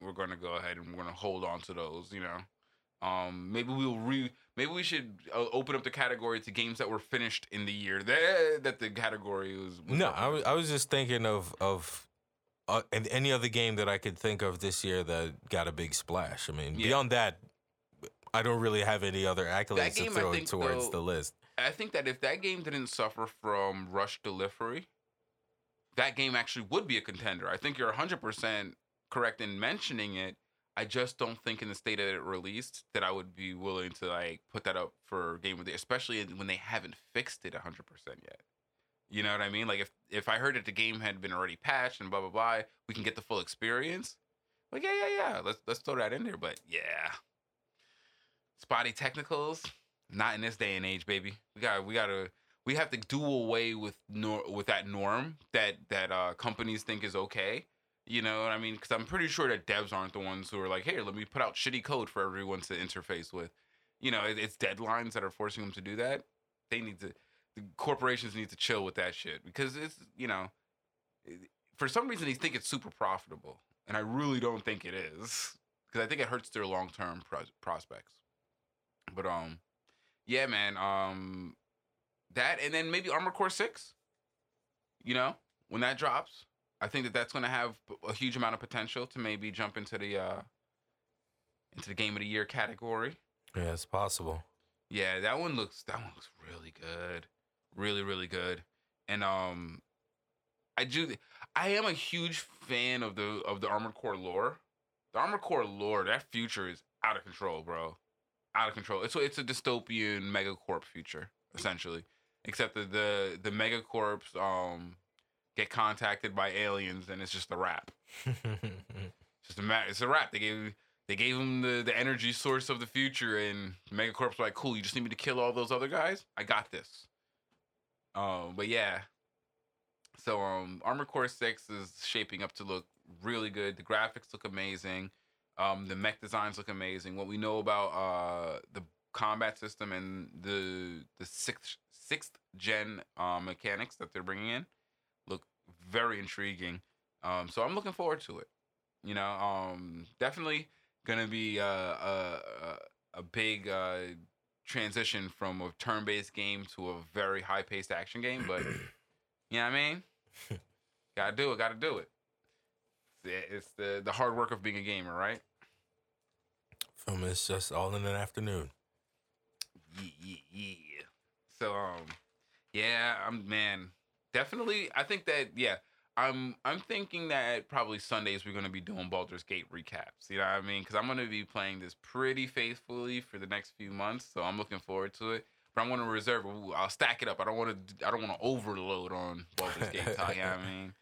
we're gonna go ahead and we're gonna hold on to those. You know, um, maybe we'll re maybe we should uh, open up the category to games that were finished in the year that that the category was. was No. I was I was just thinking of of uh, and any other game that I could think of this year that got a big splash. I mean, Yeah. beyond that, I don't really have any other accolades to game, I throw think, towards though- the list. I think that if that game didn't suffer from rush delivery, that game actually would be a contender. I think you're 100% correct in mentioning it. I just don't think in the state that it released that I would be willing to like put that up for game of the year, especially when they haven't fixed it 100% yet. You know what I mean? Like if if I heard that the game had been already patched and blah blah blah, we can get the full experience. Like yeah yeah yeah, let's let's throw that in there. But yeah, spotty technicals, not in this day and age, baby. We got we gotta we have to do away with nor with that norm that that uh, companies think is okay. You know what I mean? Because I'm pretty sure that devs aren't the ones who are like, "Hey, let me put out shitty code for everyone to interface with." You know, it, it's deadlines that are forcing them to do that. They need to, the corporations need to chill with that shit because it's you know, for some reason they think it's super profitable, and I really don't think it is because I think it hurts their long term pros- prospects. But um, yeah, man. Um, that and then maybe Armored Core Six. You know, when that drops, I think that that's going to have a huge amount of potential to maybe jump into the uh into the Game of the Year category. Yeah, it's possible. Yeah, that one looks that one looks really good. Really really good. And um, I do. I am a huge fan of the of the Armored Core lore. The Armored Core lore, that future is out of control, bro. Out of control. It's it's a dystopian megacorp future essentially, except that the the megacorps um get contacted by aliens and it's just a wrap. It's just a ma- it's a wrap. They gave they gave him the the energy source of the future, and Megacorp's like, cool. You just need me to kill all those other guys. I got this. Um, but yeah. So um, Armored Core Six is shaping up to look really good. The graphics look amazing. Um, the mech designs look amazing. What we know about uh the combat system and the the sixth sixth gen uh, mechanics that they're bringing in look very intriguing. Um, so I'm looking forward to it. You know, um, definitely gonna be a a, a, a big uh, transition from a turn-based game to a very high-paced action game. But you know what I mean? gotta do it. Gotta do it. It's the- the hard work of being a gamer, right? Film is just all in an afternoon. Yeah, yeah, yeah. So um, yeah, I'm man, definitely. I think that yeah, I'm I'm thinking that probably Sundays we're gonna be doing Baldur's Gate recaps. You know what I mean? Because I'm gonna be playing this pretty faithfully for the next few months, so I'm looking forward to it. But I'm gonna reserve. ooh, I'll stack it up. I don't want to. I don't want to overload on Baldur's Gate. talk, you know what I mean?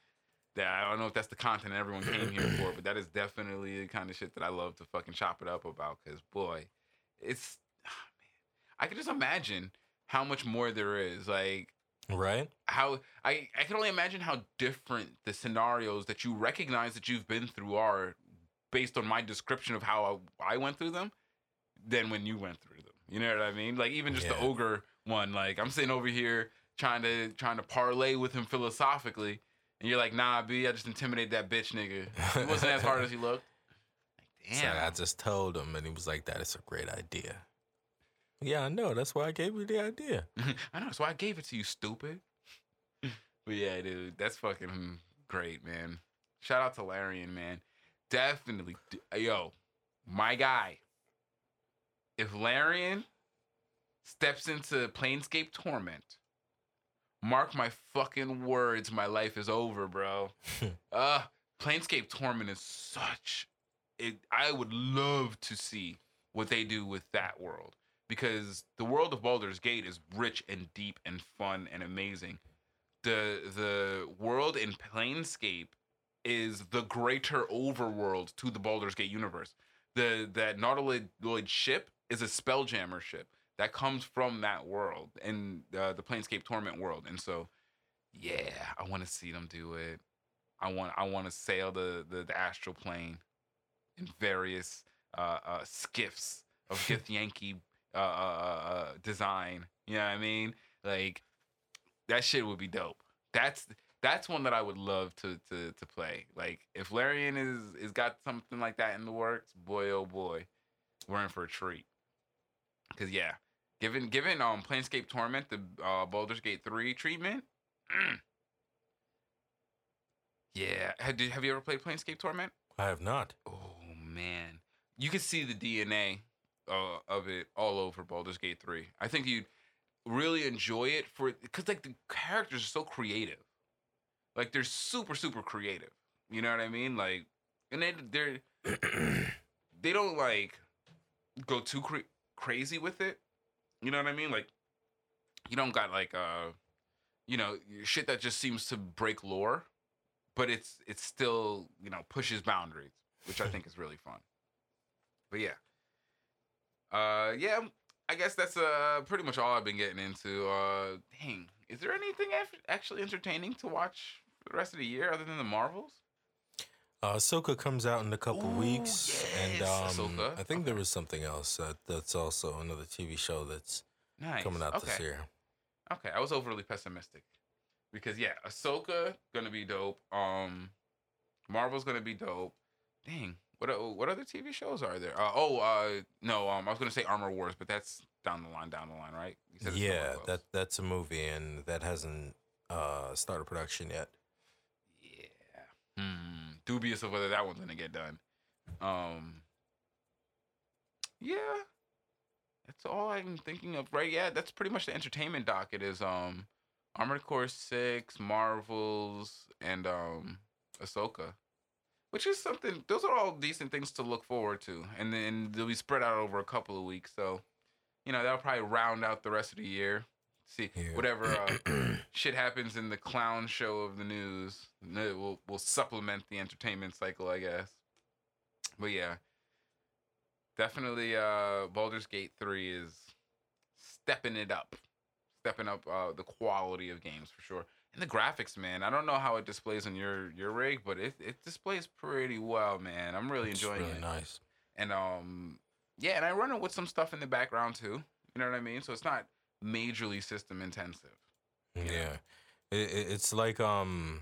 That I don't know if that's the content everyone came here for, but that is definitely the kind of shit that I love to fucking chop it up about. Because boy, it's ah, man, I can just imagine how much more there is. Like Right? how I I can only imagine how different the scenarios that you recognize that you've been through are based on my description of how I, I went through them than when you went through them. You know what I mean? Like even just the ogre one. Like I'm sitting over here trying to trying to parlay with him philosophically, and you're like, Nah, B, I just intimidated that bitch nigga. He wasn't as hard as he looked. Like, damn. I just told him, and he was like, "That is a great idea." Yeah, I know. That's why I gave you the idea. I know. That's why I gave it to you, stupid. but yeah, dude, that's fucking great, man. Shout out to Larian, man. Definitely, yo, my guy. If Larian steps into Planescape Torment, mark my fucking words, my life is over, bro. uh, Planescape Torment is such. It. I would love to see what they do with that world because the world of Baldur's Gate is rich and deep and fun and amazing. The the world in Planescape is the greater overworld to the Baldur's Gate universe. The that Nautiloid ship is a spelljammer ship that comes from that world and uh, the Planescape Torment world. And so, yeah, I want to see them do it. I want I want to sail the, the the astral plane in various uh, uh, skiffs of Githyanki uh, uh, uh, design. You know what I mean? Like that shit would be dope. That's that's one that I would love to to to play. Like if Larian is is got something like that in the works, boy oh boy, we're in for a treat. Cause yeah, given given um Planescape Torment the uh, Baldur's Gate three treatment. mm. Yeah, have, have you ever played Planescape Torment? I have not. Oh man, you can see the DNA uh, of it all over Baldur's Gate three. I think you'd really enjoy it for because like the characters are so creative, like they're super super creative. You know what I mean? Like, and they they're they don't like go too cra- crazy with it. You know what I mean? Like, you don't got like uh, you know, shit that just seems to break lore, but it's it's still you know pushes boundaries, which I think is really fun. But yeah, uh, yeah, I guess that's uh pretty much all I've been getting into. Uh, dang, is there anything actually entertaining to watch for the rest of the year other than the Marvels? Uh, Ahsoka comes out in a couple Ooh, weeks, and um, Ahsoka. I think Okay. there was something else that, that's also another TV show that's Nice. coming out okay. this year. Okay, I was overly pessimistic because yeah, Ahsoka gonna be dope. Um, Marvel's gonna be dope. Dang, what what other TV shows are there? Uh, oh, uh, no, um, I was gonna say Armor Wars, but that's down the line, down the line, right? You said it's nowhere Yeah, that that's a movie, and that hasn't uh, started production yet. yeah. Hmm. Dubious of whether that one's gonna get done. Um. Yeah. That's all I'm thinking of, right? Yeah, that's pretty much the entertainment docket. Is um Armored Core Six, Marvels, and um Ahsoka, which is something. Those are all decent things to look forward to, and then they'll be spread out over a couple of weeks. So, you know, that'll probably round out the rest of the year. See Yeah. whatever uh, shit happens in the clown show of the news, will will supplement the entertainment cycle, I guess. But yeah, definitely, uh, Baldur's Gate three is stepping it up, stepping up uh, the quality of games for sure. And the graphics, man. I don't know how it displays on your your rig, but it it displays pretty well, man. I'm really It's enjoying really it. nice. And um, yeah, and I run it with some stuff in the background too. You know what I mean? So it's not majorly system intensive. Yeah, It, it, it's like um,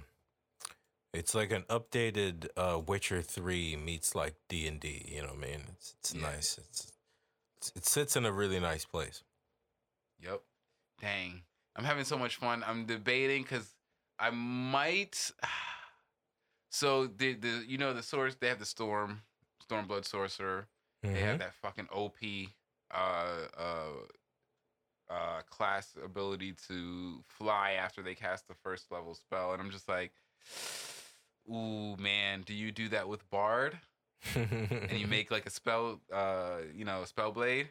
it's like an updated uh Witcher Three meets like D and D. You know what I mean? It's it's Yeah. nice. It's, it's it sits in a really nice place. Yep. Dang. I'm having so much fun. I'm debating because I might. So the the you know the source they have the storm stormblood sorcerer. They Mhm. have that fucking OP uh uh uh class ability to fly after they cast the first level spell, and I'm just like, ooh man, do you do that with Bard? and you make like a spell, uh, you know, a spell blade,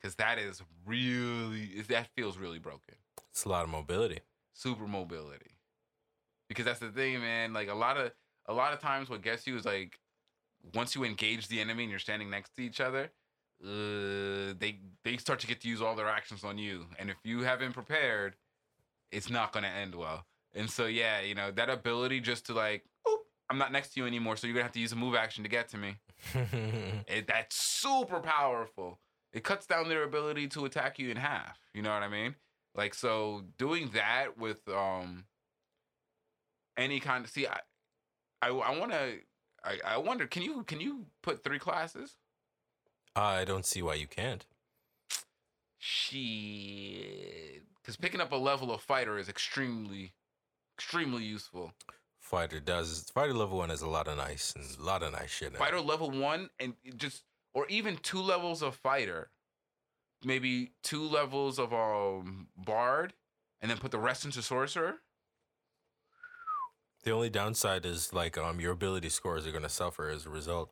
because that is really that feels really broken. It's a lot of mobility. Super mobility, because that's the thing, man. Like a lot of a lot of times, what gets you is like once you engage the enemy and you're standing next to each other, uh, they they start to get to use all their actions on you, and if you haven't prepared, it's not gonna end well. And so yeah, you know that ability just to like, oop, I'm not next to you anymore, so you're gonna have to use a move action to get to me. It, that's super powerful. It cuts down their ability to attack you in half. You know what I mean? Like so, doing that with um any kind of see, I I, I want to. I, I wonder, can you can you put three classes? I don't see why you can't. Shit, because picking up a level of fighter is extremely, extremely useful. Fighter does. Fighter level one has a lot of nice and a lot of nice shit. in it. fighter level one and just or even two levels of fighter maybe two levels of um bard and then put the rest into sorcerer The only downside is like um your ability scores are gonna suffer as a result.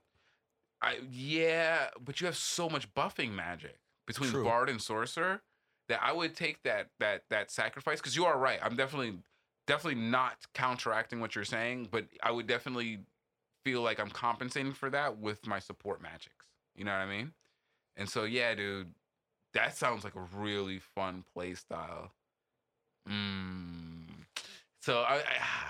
i yeah but you have so much buffing magic between True. bard and sorcerer that i would take that that that sacrifice because you are right i'm definitely definitely not counteracting what you're saying but i would definitely feel like i'm compensating for that with my support magics you know what i mean and so yeah dude that sounds like a really fun play style mm. so I, I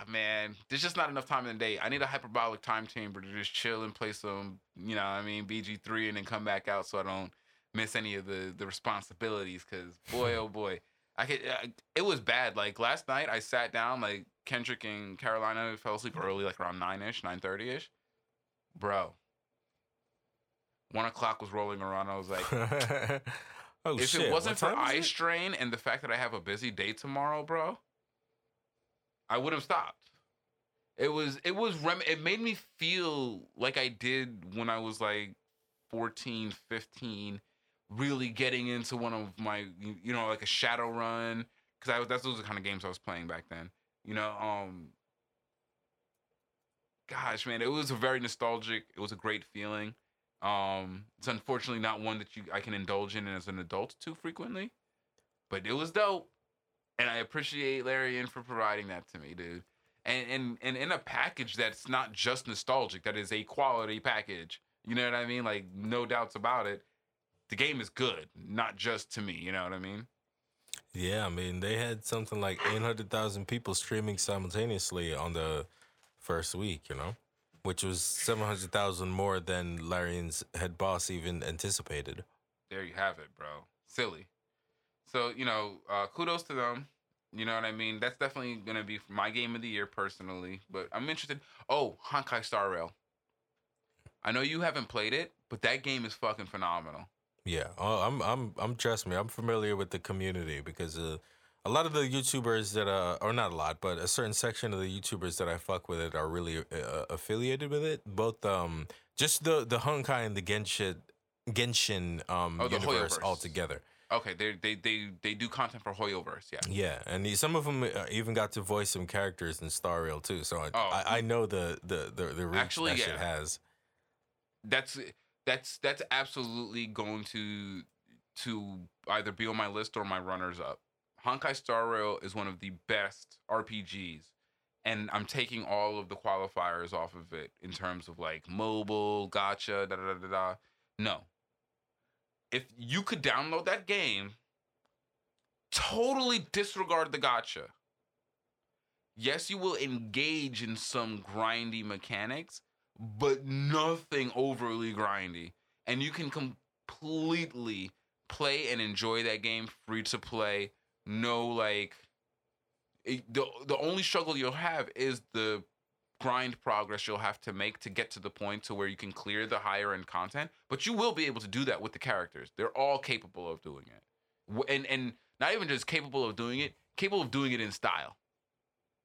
man there's just not enough time in the day i need a hyperbolic time chamber to just chill and play some you know i mean bg3 and then come back out so i don't miss any of the the responsibilities because boy oh boy I could. Uh, it was bad. Like last night, I sat down. Like Kendrick and Carolina fell asleep early, like around nine ish, nine thirty ish. Bro, one o'clock was rolling around. I was like, oh if shit! it wasn't for eye strain and the fact that I have a busy day tomorrow, bro, I would have stopped. It was. It was. Rem- it made me feel like I did when I was like 14, 15 really getting into one of my you- know like a Shadowrun because I was that's those the kind of games I was playing back then. You know, um gosh, man, it was a very nostalgic. It was a great feeling. Um it's unfortunately not one that you I can indulge in as an adult too frequently. But it was dope. And I appreciate Larry Larian for providing that to me, dude. And and and in a package that's not just nostalgic, that is a quality package. You know what I mean? Like no doubts about it the game is good, not just to me. You know what I mean? Yeah, I mean they had something like eight hundred thousand people streaming simultaneously on the first week. You know, which was seven hundred thousand more than Larian's head boss even anticipated. There you have it, bro. Silly. So you know, uh, kudos to them. You know what I mean? That's definitely gonna be my game of the year personally. But I'm interested. Oh, Honkai Star Rail. I know you haven't played it, but that game is fucking phenomenal. Yeah, oh, I'm, I'm, I'm. Trust me, I'm familiar with the community because uh, a lot of the YouTubers that uh, or not a lot, but a certain section of the YouTubers that I fuck with it are really uh, affiliated with it. Both, um, just the the Honkai and the Genshin Genshin um Oh, the universe Hoyoverse. altogether. Okay, they they they they do content for Hoyoverse. Yeah. Yeah, and some of them uh, even got to voice some characters in Star Rail too. So I, Oh. I, I know the the the, the reach Actually, that shit has. that's that's that's absolutely going to to either be on my list or my runners up. Honkai Star Rail is one of the best RPGs, and I'm taking all of the qualifiers off of it in terms of like mobile, gacha, da da da da. No, if you could download that game, totally disregard the gacha. Yes, you will engage in some grindy mechanics, but nothing overly grindy. And you can completely play and enjoy that game free to play. No, like, it, the, the only struggle you'll have is the grind progress you'll have to make to get to the point to where you can clear the higher end content. But you will be able to do that with the characters. They're all capable of doing it. And, and not even just capable of doing it, capable of doing it in style.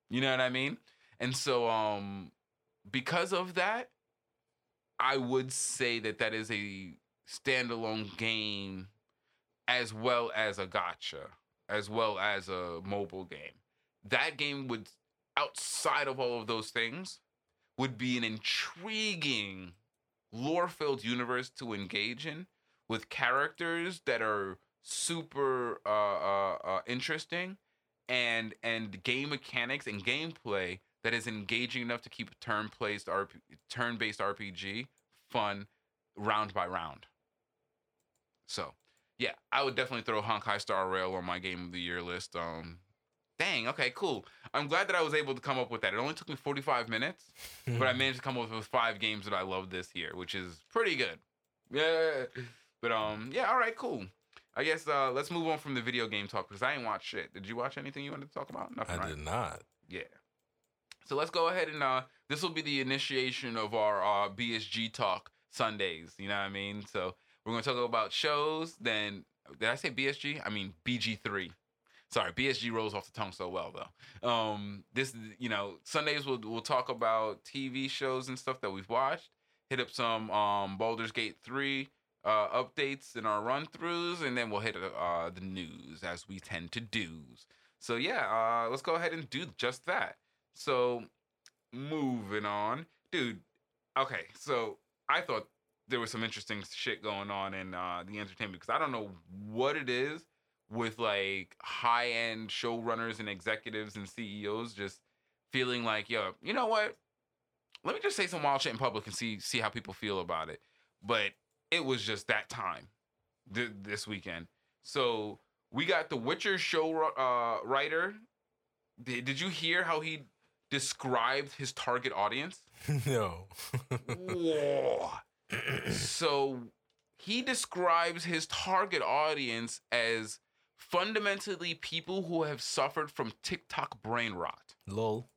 You know what I mean? And so, um, because of that, I would say that that is a standalone game as well as a gacha, as well as a mobile game. That game would, outside of all of those things, would be an intriguing, lore filled universe to engage in with characters that are super uh, uh, uh, interesting and and game mechanics and gameplay that is engaging enough to keep a turn RP, turn based RPG fun round by round. So, yeah, I would definitely throw Honkai Star Rail on my game of the year list. Um, dang, okay, cool. I'm glad that I was able to come up with that. It only took me 45 minutes, but I managed to come up with five games that I love this year, which is pretty good. Yeah, but um, yeah, all right, cool. I guess uh, let's move on from the video game talk because I ain't watched shit. Did you watch anything you wanted to talk about? Nothing, I right? did not. Yeah. So let's go ahead and uh this will be the initiation of our uh BSG talk Sundays, you know what I mean? So we're going to talk about shows, then did I say BSG? I mean BG3. Sorry, BSG rolls off the tongue so well though. Um this you know, Sundays we'll we'll talk about TV shows and stuff that we've watched, hit up some um Baldur's Gate 3 uh, updates in our run throughs, and then we'll hit uh, the news as we tend to do. So yeah, uh, let's go ahead and do just that. So moving on, dude. Okay, so I thought there was some interesting shit going on in uh, the entertainment because I don't know what it is with like high end showrunners and executives and CEOs just feeling like, yo, you know what? Let me just say some wild shit in public and see see how people feel about it. But it was just that time th- this weekend. So we got the Witcher show uh, writer. Did, did you hear how he described his target audience? no. Whoa. So he describes his target audience as fundamentally people who have suffered from TikTok brain rot. Lol.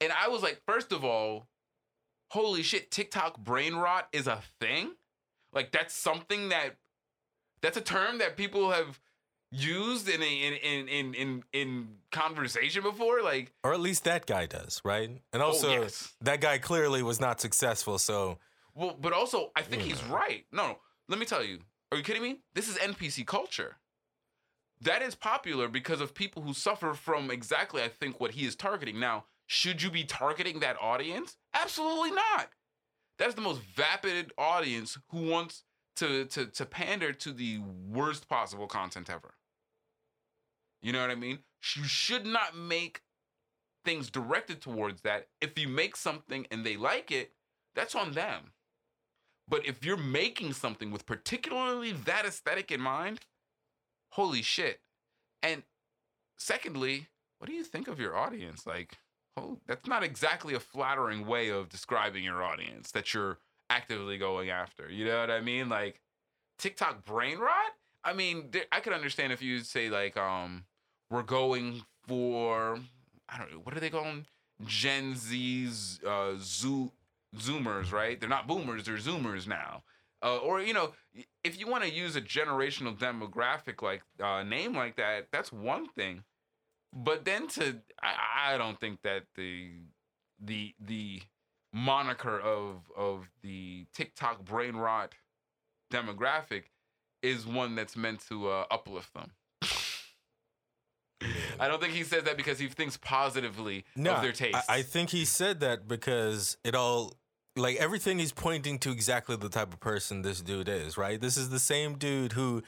And I was like, first of all, holy shit, TikTok brain rot is a thing? Like that's something that that's a term that people have used in a in in in in, in conversation before? Like Or at least that guy does, right? And oh, also, Oh, yes. that guy clearly was not successful. So Well, but also, I think he's right. No, no, let me tell you. Are you kidding me? This is NPC culture. That is popular because of people who suffer from exactly, I think, what he is targeting. Now, should you be targeting that audience? Absolutely not. That's the most vapid audience who wants to to to pander to the worst possible content ever. You know what I mean? You should not make things directed towards that. If you make something and they like it, that's on them. But if you're making something with particularly that aesthetic in mind, holy shit. And secondly, what do you think of your audience? Like, oh, that's not exactly a flattering way of describing your audience that you're actively going after. You know what I mean? Like TikTok brain rot? I mean, I could understand if you say like um we're going for I don't know, what are they calling Gen Z's uh zoo zoomers, right? They're not boomers, they're zoomers now. Uh, or you know, if you want to use a generational demographic like uh, name like that, that's one thing. But then to, I, I don't think that the the the moniker of of the TikTok brain rot demographic is one that's meant to uh, uplift them. I don't think he says that because he thinks positively No, of their taste. I, I think he said that because it all like everything he's pointing to exactly the type of person this dude is, right? This is the same dude who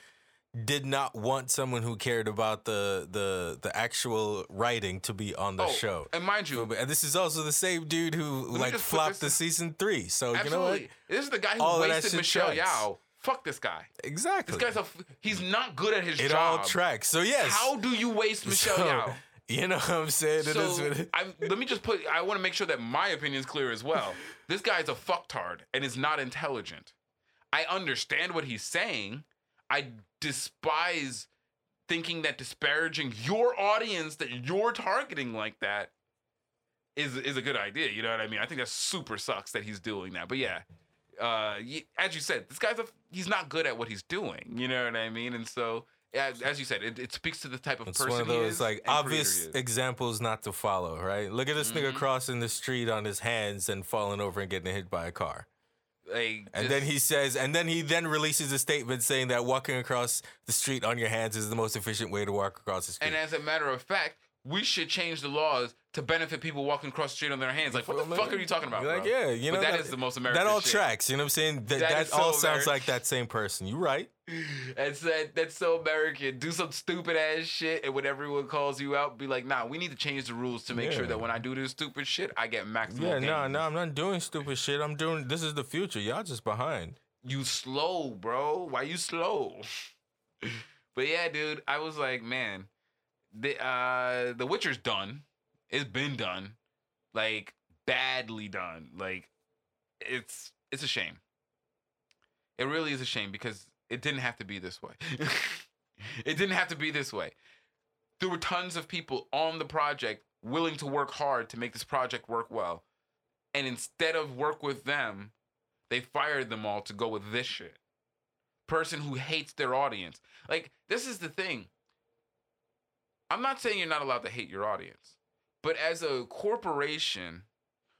did not want someone who cared about the the the actual writing to be on the Oh, show. And mind you, And this is also the same dude who like flopped the season three. So you know what? this is the guy who All wasted Michelle tracks. Yeoh. Fuck this guy. Exactly. This guy's a He's not good at his it job. It all tracks. So yes. How do you waste Michelle So, Yeoh? You know what I'm saying? It is So it- I, let me just put. I want to make sure that my opinion is clear as well. This guy's a fucktard and is not intelligent. I understand what he's saying. I despise thinking that disparaging your audience that you're targeting like that is is a good idea. You know what I mean? I think that super sucks that he's doing that. But yeah, uh, as you said, this guy's a he's not good at what he's doing. You know what I mean? And so. As, as you said, it, it speaks to the type of It's person one of those like obvious examples not to follow, right? Look at this nigga Mhm. crossing the street on his hands and falling over and getting hit by a car. Like, And just- then he says, and then he then releases a statement saying that walking across the street on your hands is the most efficient way to walk across the street. and as a matter of fact, we should change the laws to benefit people walking across the street on their hands. Like, what the fuck are you talking about? You're like, bro? yeah, you know but that is the most American. That all shit. tracks. You know what I'm saying? That, That that, all so sounds like that same person. You right? That's that. That's so American. Do some stupid ass shit, and when everyone calls you out, be like, "Nah, we need to change the rules to make sure that when I do this stupid shit, I get maximum." Yeah, no, gains." no, I'm not doing stupid shit. I'm doing. This is the future. Y'all just behind. You slow, bro. Why you slow? but yeah, dude, I was like, man, the uh The Witcher's done. It's been done. Like badly done. Like it's it's a shame. It really is a shame because it didn't have to be this way. it didn't have to be this way. There were tons of people on the project willing to work hard to make this project work well. And instead of work with them, they fired them all to go with this shit. Person who hates their audience. Like, this is the thing. I'm not saying you're not allowed to hate your audience, but as a corporation,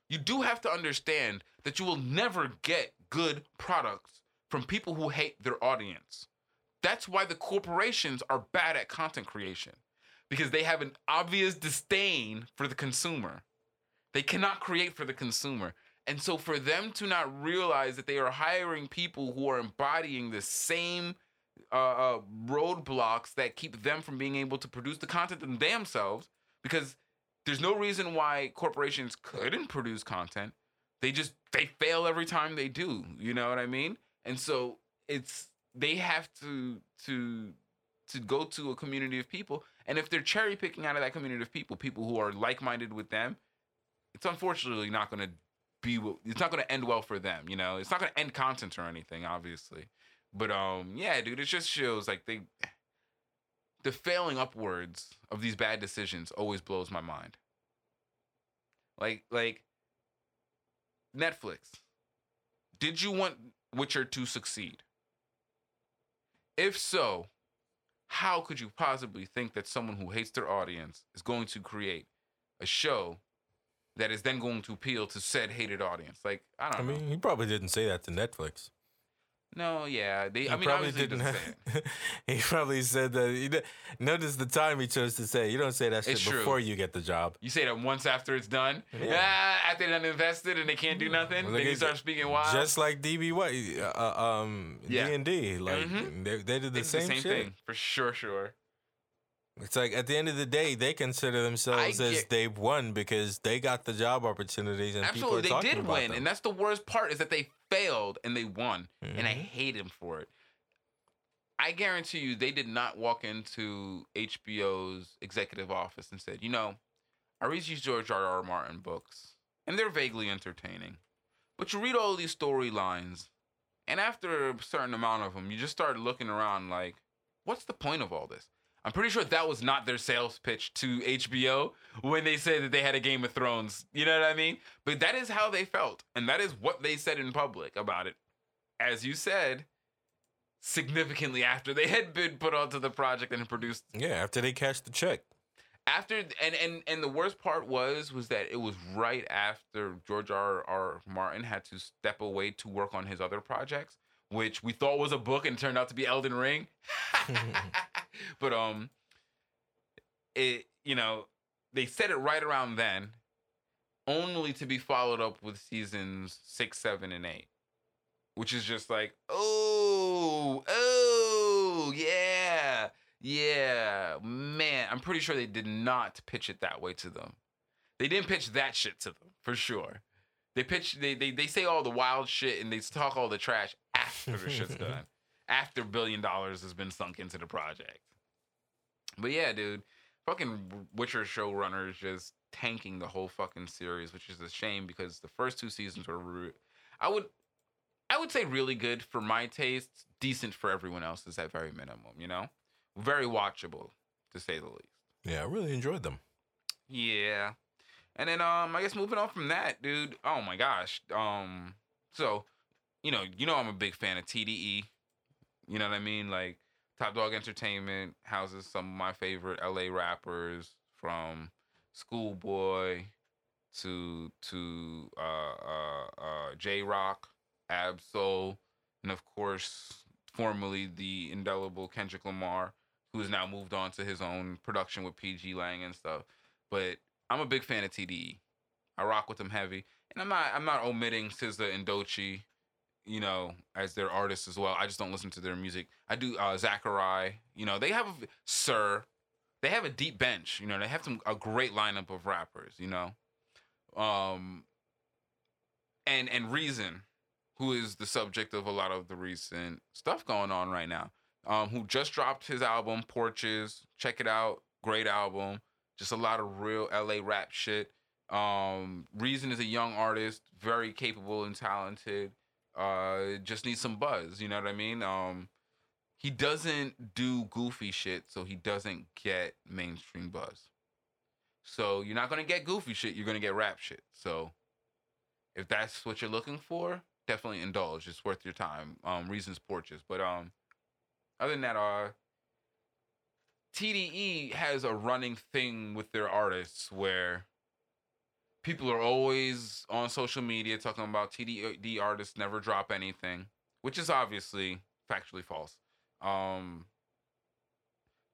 you do have to understand that you will never get good products from people who hate their audience. That's why the corporations are bad at content creation because they have an obvious disdain for the consumer. They cannot create for the consumer. And so for them to not realize that they are hiring people who are embodying the same uh, uh, roadblocks that keep them from being able to produce the content themselves, because there's no reason why corporations couldn't produce content. They just they fail every time they do. You know what I mean? And so it's they have to to to go to a community of people, and if they're cherry picking out of that community of people, people who are like minded with them, it's unfortunately not going to be it's not going to end well for them you know it's not going to end content or anything obviously but um yeah dude it just shows like they the failing upwards of these bad decisions always blows my mind like like netflix did you want witcher to succeed if so how could you possibly think that someone who hates their audience is going to create a show that is then going to appeal to said hated audience. Like I don't I know. mean, he probably didn't say that to Netflix. No, yeah, they. He I mean, probably didn't. didn't. He probably said that. He, notice the time he chose to say. You don't say that shit It's true. before you get the job. You say that once after it's done. Yeah. Ah, after they're invested and they can't do nothing, Well, then you start speaking wild. Just like DB Weiss, uh, uh, um, Yeah. D and D, like Mhm. they, they did the same, the same shit. thing for sure, sure. It's like at the end of the day, they consider themselves as get- they've won because they got the job opportunities and Absolutely, people are they talking did about win, them. and that's the worst part is that they failed and they won, and I Mhm. hate him for it. I guarantee you, they did not walk into HBO's executive office and said, "You know, I read these George R. R. Martin books, and they're vaguely entertaining, but you read all these storylines, and after a certain amount of them, you just start looking around like, what's the point of all this?" I'm pretty sure that was not their sales pitch to HBO when they said that they had a Game of Thrones. You know what I mean? But that is how they felt. And that is what they said in public about it. As you said, significantly after they had been put onto the project and produced yeah, after they cashed the check. after and and and the worst part was was that it was right after George R. R. Martin had to step away to work on his other projects, which we thought was a book and turned out to be Elden Ring. but um, it you know they said it right around then, only to be followed up with seasons six, seven, and eight, which is just like oh oh yeah yeah man. I'm pretty sure they did not pitch it that way to them. They didn't pitch that shit to them for sure. They pitch they they they say all the wild shit and they talk all the trash after the shit's done. After billion dollars has been sunk into the project. But yeah, dude, fucking Witcher showrunners just tanking the whole fucking series, which is a shame because the first two seasons were re- I would I would say really good for my taste, decent for everyone else's at very minimum, you know? Very watchable, to say the least. yeah, I really enjoyed them. Yeah. And then um I guess moving on from that, dude. Oh my gosh. Um so, you know, you know I'm a big fan of TDE. You know what I mean? Like Top Dog Entertainment houses some of my favorite LA rappers from Schoolboy to to uh uh uh Jay Rock, Ab-Soul, and of course formerly the indelible Kendrick Lamar, who has now moved on to his own production with PG Lang and stuff. But I'm a big fan of TDE. I rock with them heavy, and I'm not I'm not omitting SZA and Doechii, you know, as their artists as well. I just don't listen to their music. I do uh, Zacari. You know, they have a Sir. They have a deep bench. You know, they have some a great lineup of rappers. You know, um, and and Reason, who is the subject of a lot of the recent stuff going on right now. Um, who just dropped his album Porches. Check it out. Great album. Just a lot of real LA rap shit. Um, Reason is a young artist, very capable and talented. Uh, just needs some buzz. You know what I mean? Um, he doesn't do goofy shit, so he doesn't get mainstream buzz. So you're not gonna get goofy shit. You're gonna get rap shit. So if that's what you're looking for, definitely indulge. It's worth your time. Um, Reasons Porches, but um, other than that, uh, TDE has a running thing with their artists where people are always on social media talking about TDE artists never drop anything, which is obviously factually false. Um,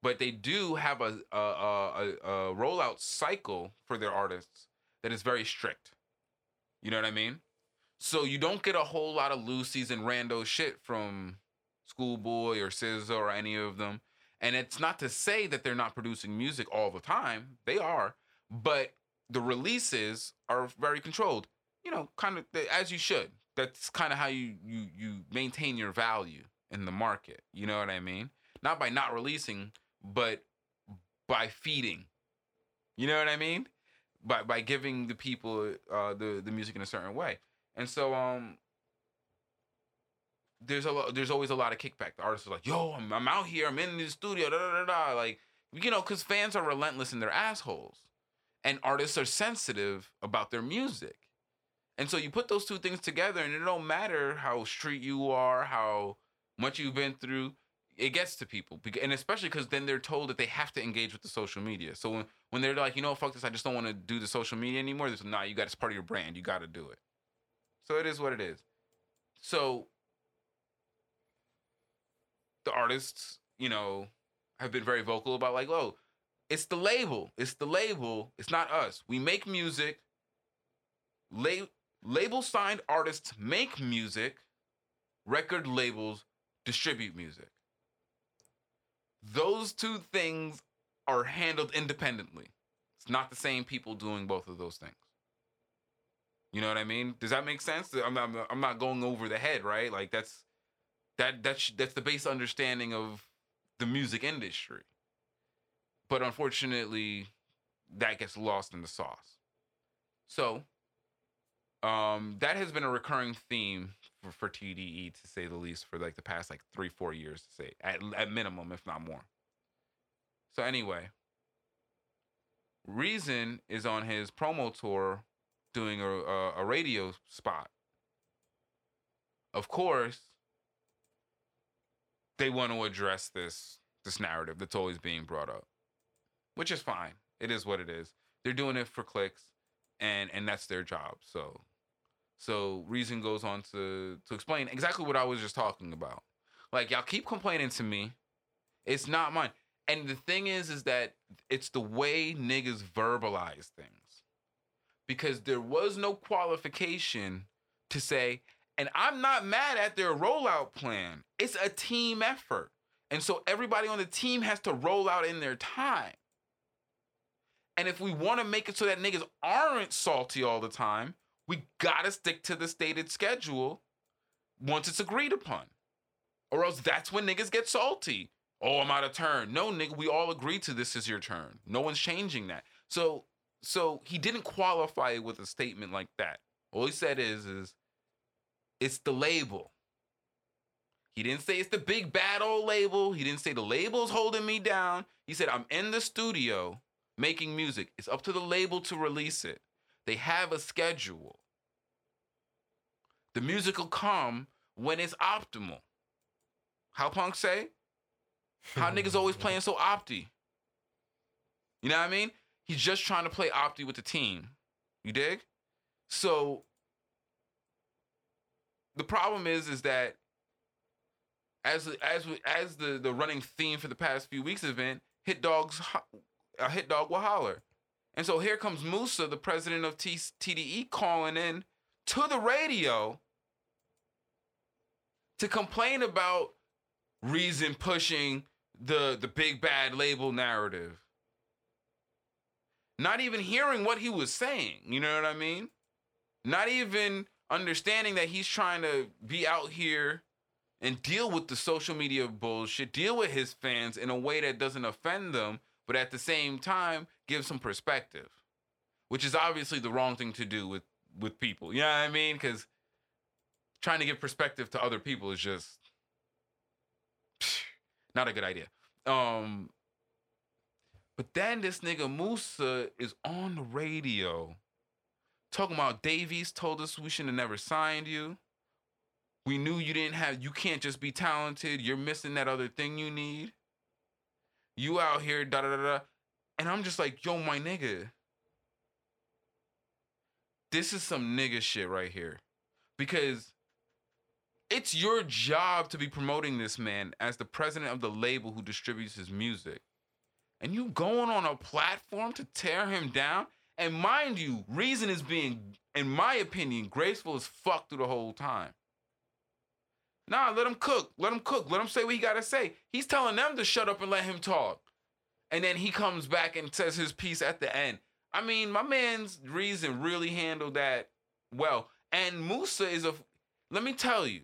but they do have a a, a a rollout cycle for their artists that is very strict. You know what I mean? So you don't get a whole lot of Lucy's and rando shit from Schoolboy or SZA or any of them. And it's not to say that they're not producing music all the time. They are, but the releases are very controlled. You know, kind of as you should. That's kind of how you you you maintain your value in the market. You know what I mean? Not by not releasing, but by feeding. You know what I mean? By by giving the people uh, the the music in a certain way. And so um there's a lot, there's always a lot of kickback. The artists are like, "Yo, I'm, I'm out here. I'm in the studio." Da, da, da, da. Like, you know, because fans are relentless in their assholes, and artists are sensitive about their music. And so you put those two things together, and it don't matter how street you are, how much you've been through. It gets to people, and especially because then they're told that they have to engage with the social media. So when, when they're like, you know, fuck this, I just don't want to do the social media anymore. There's nah, you got it's part of your brand. You got to do it. So it is what it is. So the artists, you know, have been very vocal about like, oh, it's the label. It's the label. It's not us. We make music. La- label signed artists make music. Record labels distribute music. Those two things are handled independently. It's not the same people doing both of those things. You know what I mean? Does that make sense? I'm not, I'm not going over the head, right? Like that's that that's that's the base understanding of the music industry. But unfortunately, that gets lost in the sauce. So, um, that has been a recurring theme for, for TDE to say the least for like the past like three four years to say at at minimum if not more. So anyway, Reason is on his promo tour doing a, a, a radio spot. Of course, they want to address this this narrative that's always being brought up, which is fine. It is what it is. They're doing it for clicks, and and that's their job. So So Reason goes on to to explain exactly what I was just talking about. Like y'all keep complaining to me. It's not mine. And the thing is, is that it's the way niggas verbalize things. Because there was no qualification to say, and I'm not mad at their rollout plan. It's a team effort. And so everybody on the team has to roll out in their time. And if we want to make it so that niggas aren't salty all the time, we gotta stick to the stated schedule once it's agreed upon. Or else that's when niggas get salty. Oh, I'm out of turn. No, nigga, we all agreed to this is your turn. No one's changing that. So so he didn't qualify it with a statement like that. All he said is is it's the label. He didn't say it's the big bad old label. He didn't say the label's holding me down. He said I'm in the studio making music. It's up to the label to release it. They have a schedule. The music will come when it's optimal. How Punch say? How niggas always playing so opti? You know what I mean? He's just trying to play opti with the team. You dig? So the problem is, is that as as as the the running theme for the past few weeks has been, hit dogs, a hit dog will holler, and so here comes Moosa, the president of T- TDE, calling in to the radio to complain about Reason pushing the the big bad label narrative. Not even hearing what he was saying, you know what I mean? Not even understanding that he's trying to be out here and deal with the social media bullshit, deal with his fans in a way that doesn't offend them, but at the same time give some perspective. Which is obviously the wrong thing to do with with people. You know what I mean? Cuz trying to give perspective to other people is just not a good idea. Um, but then this nigga Moosa is on the radio talking about Davies told us we shouldn't have never signed you. We knew you didn't have, you can't just be talented. You're missing that other thing you need. You out here, da da da da. And I'm just like, yo, my nigga. This is some nigga shit right here. Because it's your job to be promoting this man as the president of the label who distributes his music. And you going on a platform to tear him down? And mind you, Reason is being, in my opinion, graceful as fuck through the whole time. Nah, let him cook. Let him cook. Let him say what he gotta say. He's telling them to shut up and let him talk. And then he comes back and says his piece at the end. I mean, my man's Reason really handled that well. And Moosa is a, let me tell you,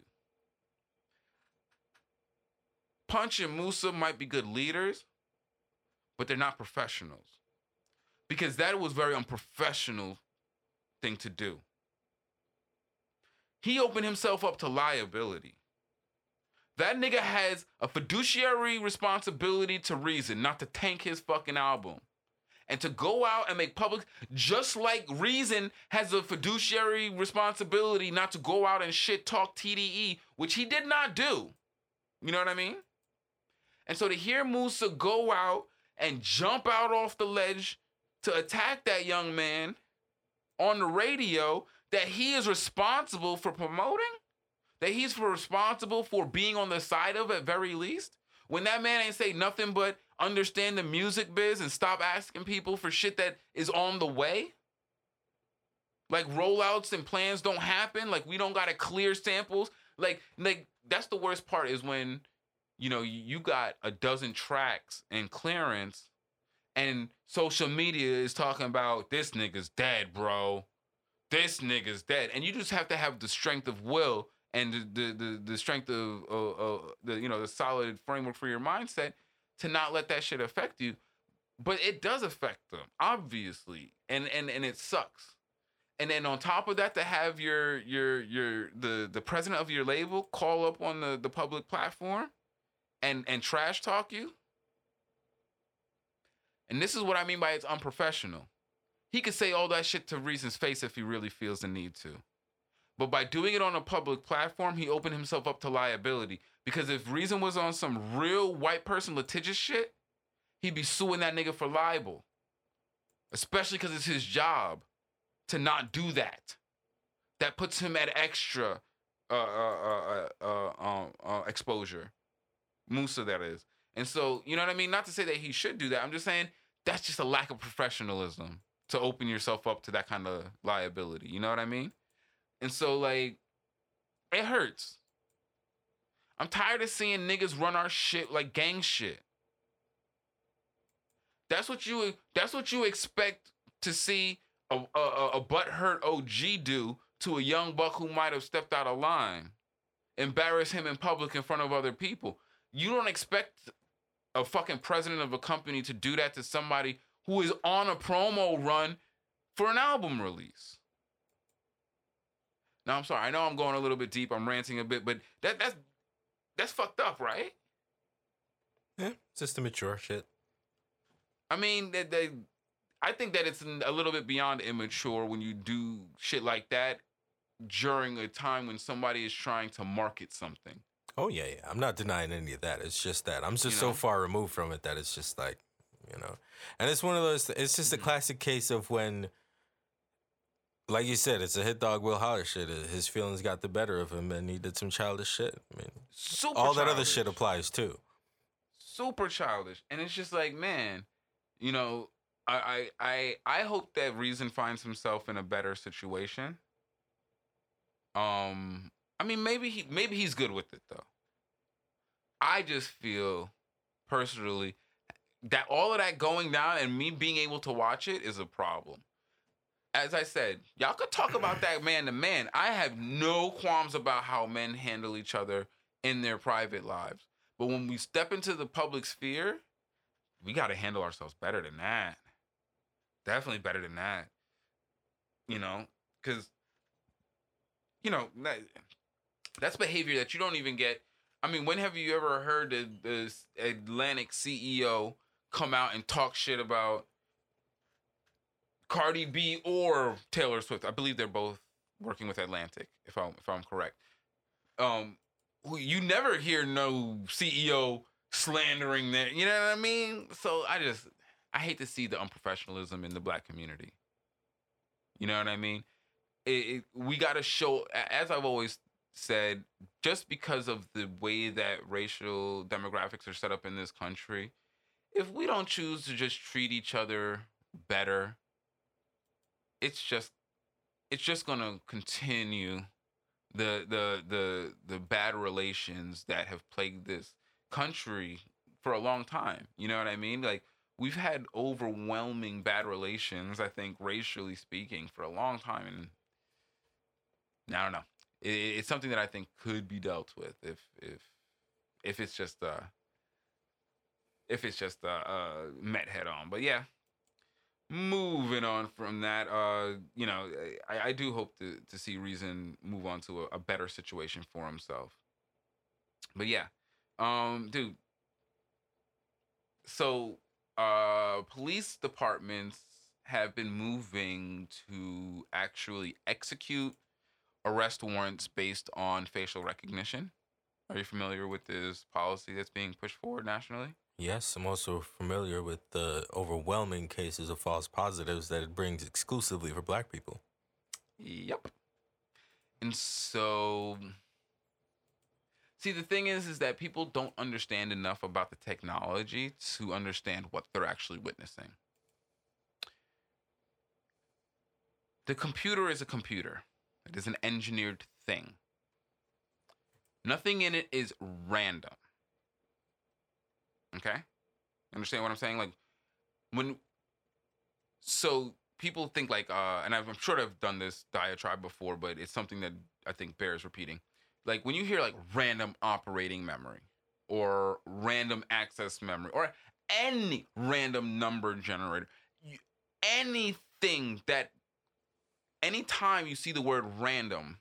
Punch and Moosa might be good leaders, but they're not professionals. Because that was very unprofessional thing to do. He opened himself up to liability. That nigga has a fiduciary responsibility to Reason, not to tank his fucking album. And to go out and make public, just like Reason has a fiduciary responsibility not to go out and shit talk TDE, which he did not do. You know what I mean? And so to hear Moosa go out and jump out off the ledge to attack that young man on the radio that he is responsible for promoting, that he's responsible for being on the side of at very least, when that man ain't say nothing but understand the music biz and stop asking people for shit that is on the way. Like rollouts and plans don't happen. Like we don't gotta clear samples. Like like that's the worst part is when you know, you got a dozen tracks and clearance, and social media is talking about this nigga's dead, bro. This nigga's dead, and you just have to have the strength of will and the the the, strength of the you know the solid framework for your mindset to not let that shit affect you. But it does affect them, obviously, and and and it sucks. And then on top of that, to have your your your the the president of your label call up on the the public platform and and trash talk you. And this is what I mean by it's unprofessional. He could say all that shit to Reason's face if he really feels the need to. But by doing it on a public platform, he opened himself up to liability. Because if Reason was on some real white person litigious shit, he'd be suing that nigga for libel. Especially because it's his job to not do that. that puts him at extra uh, uh, uh, uh, um, uh, exposure. Moosa, that is. And so, you know what I mean? Not to say that he should do that. I'm just saying that's just a lack of professionalism to open yourself up to that kind of liability. You know what I mean? And so, like, it hurts. I'm tired of seeing niggas run our shit like gang shit. That's what you that's what you expect to see a a, a butthurt OG do to a young buck who might have stepped out of line, embarrass him in public in front of other people. You don't expect a fucking president of a company to do that to somebody who is on a promo run for an album release. Now I'm sorry, I know I'm going a little bit deep, I'm ranting a bit, but that that's that's fucked up, right? Yeah, it's just the mature shit. I mean, they, they, I think that it's a little bit beyond immature when you do shit like that during a time when somebody is trying to market something. Oh yeah, yeah. I'm not denying any of that. It's just that I'm just You so far removed from it that it's just like, you know. And it's one of those. It's just a Mhm. classic case of when, like you said, it's a hit dog Will Holler shit. His feelings got the better of him, and he did some childish shit. I mean, Super all that other shit applies too. super childish and it's just like man you know I, I i i hope that Reason finds himself in a better situation um i mean maybe he maybe he's good with it though i just feel personally that all of that going down and me being able to watch it is a problem as i said y'all could talk about that man to man i have no qualms about how men handle each other in their private lives but when we step into the public sphere, we got to handle ourselves better than that. Definitely better than that. You know, because, you know, that, that's behavior that you don't even get. I mean, when have you ever heard the, the Atlantic CEO come out and talk shit about Cardi B or Taylor Swift? I believe they're both working with Atlantic, if I'm if I'm correct. Um, you never hear no CEO slandering that. you know what I mean? So I just, I hate to see the unprofessionalism in the black community. You know what I mean? It, it, we got to show, as I've always said, just because of the way that racial demographics are set up in this country, if we don't choose to just treat each other better, it's just, it's just gonna continue the the the the bad relations that have plagued this country for a long time. You know what I mean? Like we've had overwhelming bad relations, I think, racially speaking, for a long time, and I don't know. It, it's something that I think could be dealt with if if if it's just uh if it's just uh, uh met head on. But yeah, moving on from that, uh, you know, I, I do hope to to see Reason move on to a, a better situation for himself. But yeah, um, dude. So, uh, police departments have been moving to actually execute arrest warrants based on facial recognition. Are you familiar with this policy that's being pushed forward nationally? Yes, I'm also familiar with the overwhelming cases of false positives that it brings exclusively for black people. Yep. And so see the thing is is that people don't understand enough about the technology to understand what they're actually witnessing. The computer is a computer. It is an engineered thing. Nothing in it is random. Okay? Understand what I'm saying? Like when so people think like uh and i'm sure i've done this diatribe before but it's something that i think bears repeating like when you hear like random operating memory or random access memory or any random number generator you, anything that anytime you see the word random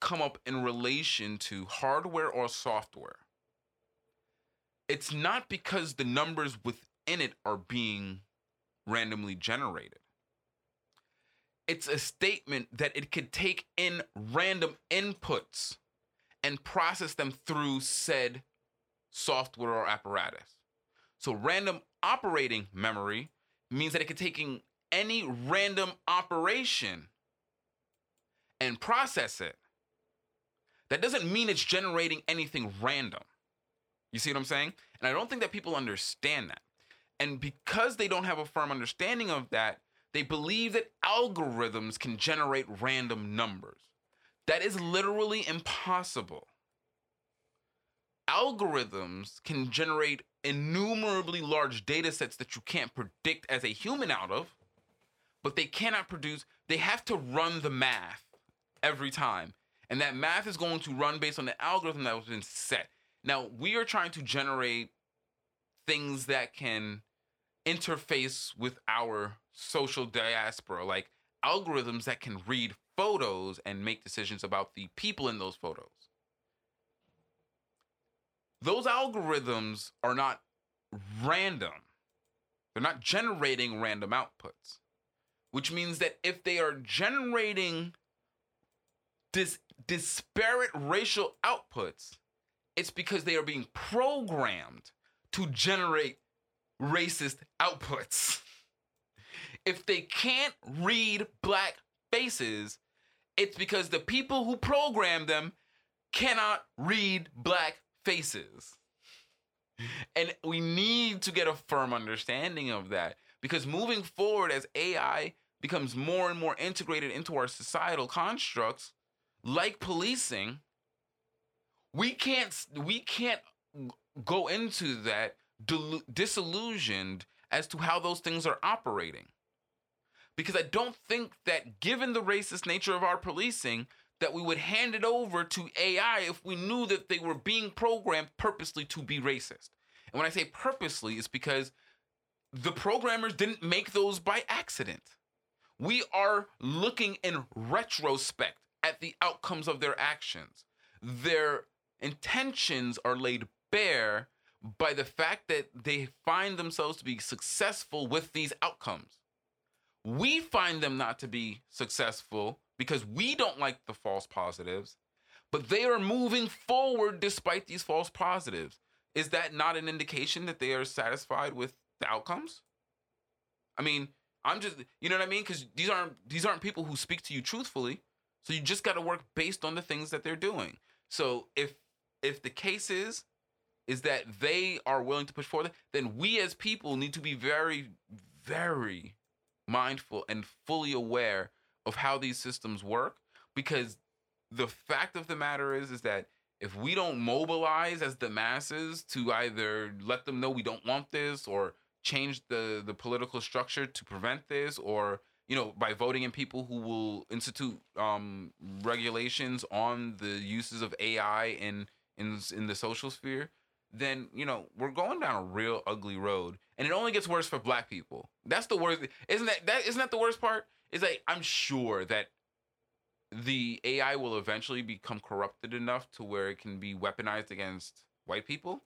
come up in relation to hardware or software it's not because the numbers within it are being randomly generated it's a statement that it could take in random inputs and process them through said software or apparatus. So random operating memory means that it could take in any random operation and process it, that doesn't mean it's generating anything random. You see what I'm saying? And I don't think that people understand that. And because they don't have a firm understanding of that, they believe that algorithms can generate random numbers. That is literally impossible. Algorithms can generate innumerably large data sets that you can't predict as a human out of, but they cannot produce, they have to run the math every time. And that math is going to run based on the algorithm that has been set. Now, we are trying to generate things that can interface with our social diaspora, like algorithms that can read photos and make decisions about the people in those photos. Those algorithms are not random. They're not generating random outputs, which means that if they are generating dis- disparate racial outputs, it's because they are being programmed to generate racist outputs. If they can't read black faces, it's because the people who program them cannot read black faces. And we need to get a firm understanding of that because moving forward, as AI becomes more and more integrated into our societal constructs, like policing, we can't we can't go into that disillusioned as to how those things are operating. Because I don't think that given the racist nature of our policing that we would hand it over to AI if we knew that they were being programmed purposely to be racist. And when I say purposely, it's because the programmers didn't make those by accident. We are looking in retrospect at the outcomes of their actions. Their intentions are laid bare by the fact that they find themselves to be successful with these outcomes. We find them not to be successful because we don't like the false positives, but they are moving forward despite these false positives. Is that not an indication that they are satisfied with the outcomes? I mean, I'm just, you know what I mean? Because these aren't these aren't people who speak to you truthfully. So you just got to work based on the things that they're doing. So if if the case is is that they are willing to push forward, then we as people need to be very, very mindful and fully aware of how these systems work. Because the fact of the matter is, is that if we don't mobilize as the masses to either let them know we don't want this or change the the political structure to prevent this or you know by voting in people who will institute um regulations on the uses of AI in in in the social sphere then you know we're going down a real ugly road and it only gets worse for black people. That's the worst isn't that that isn't that the worst part? Is like i'm sure that the ai will eventually become corrupted enough to where it can be weaponized against white people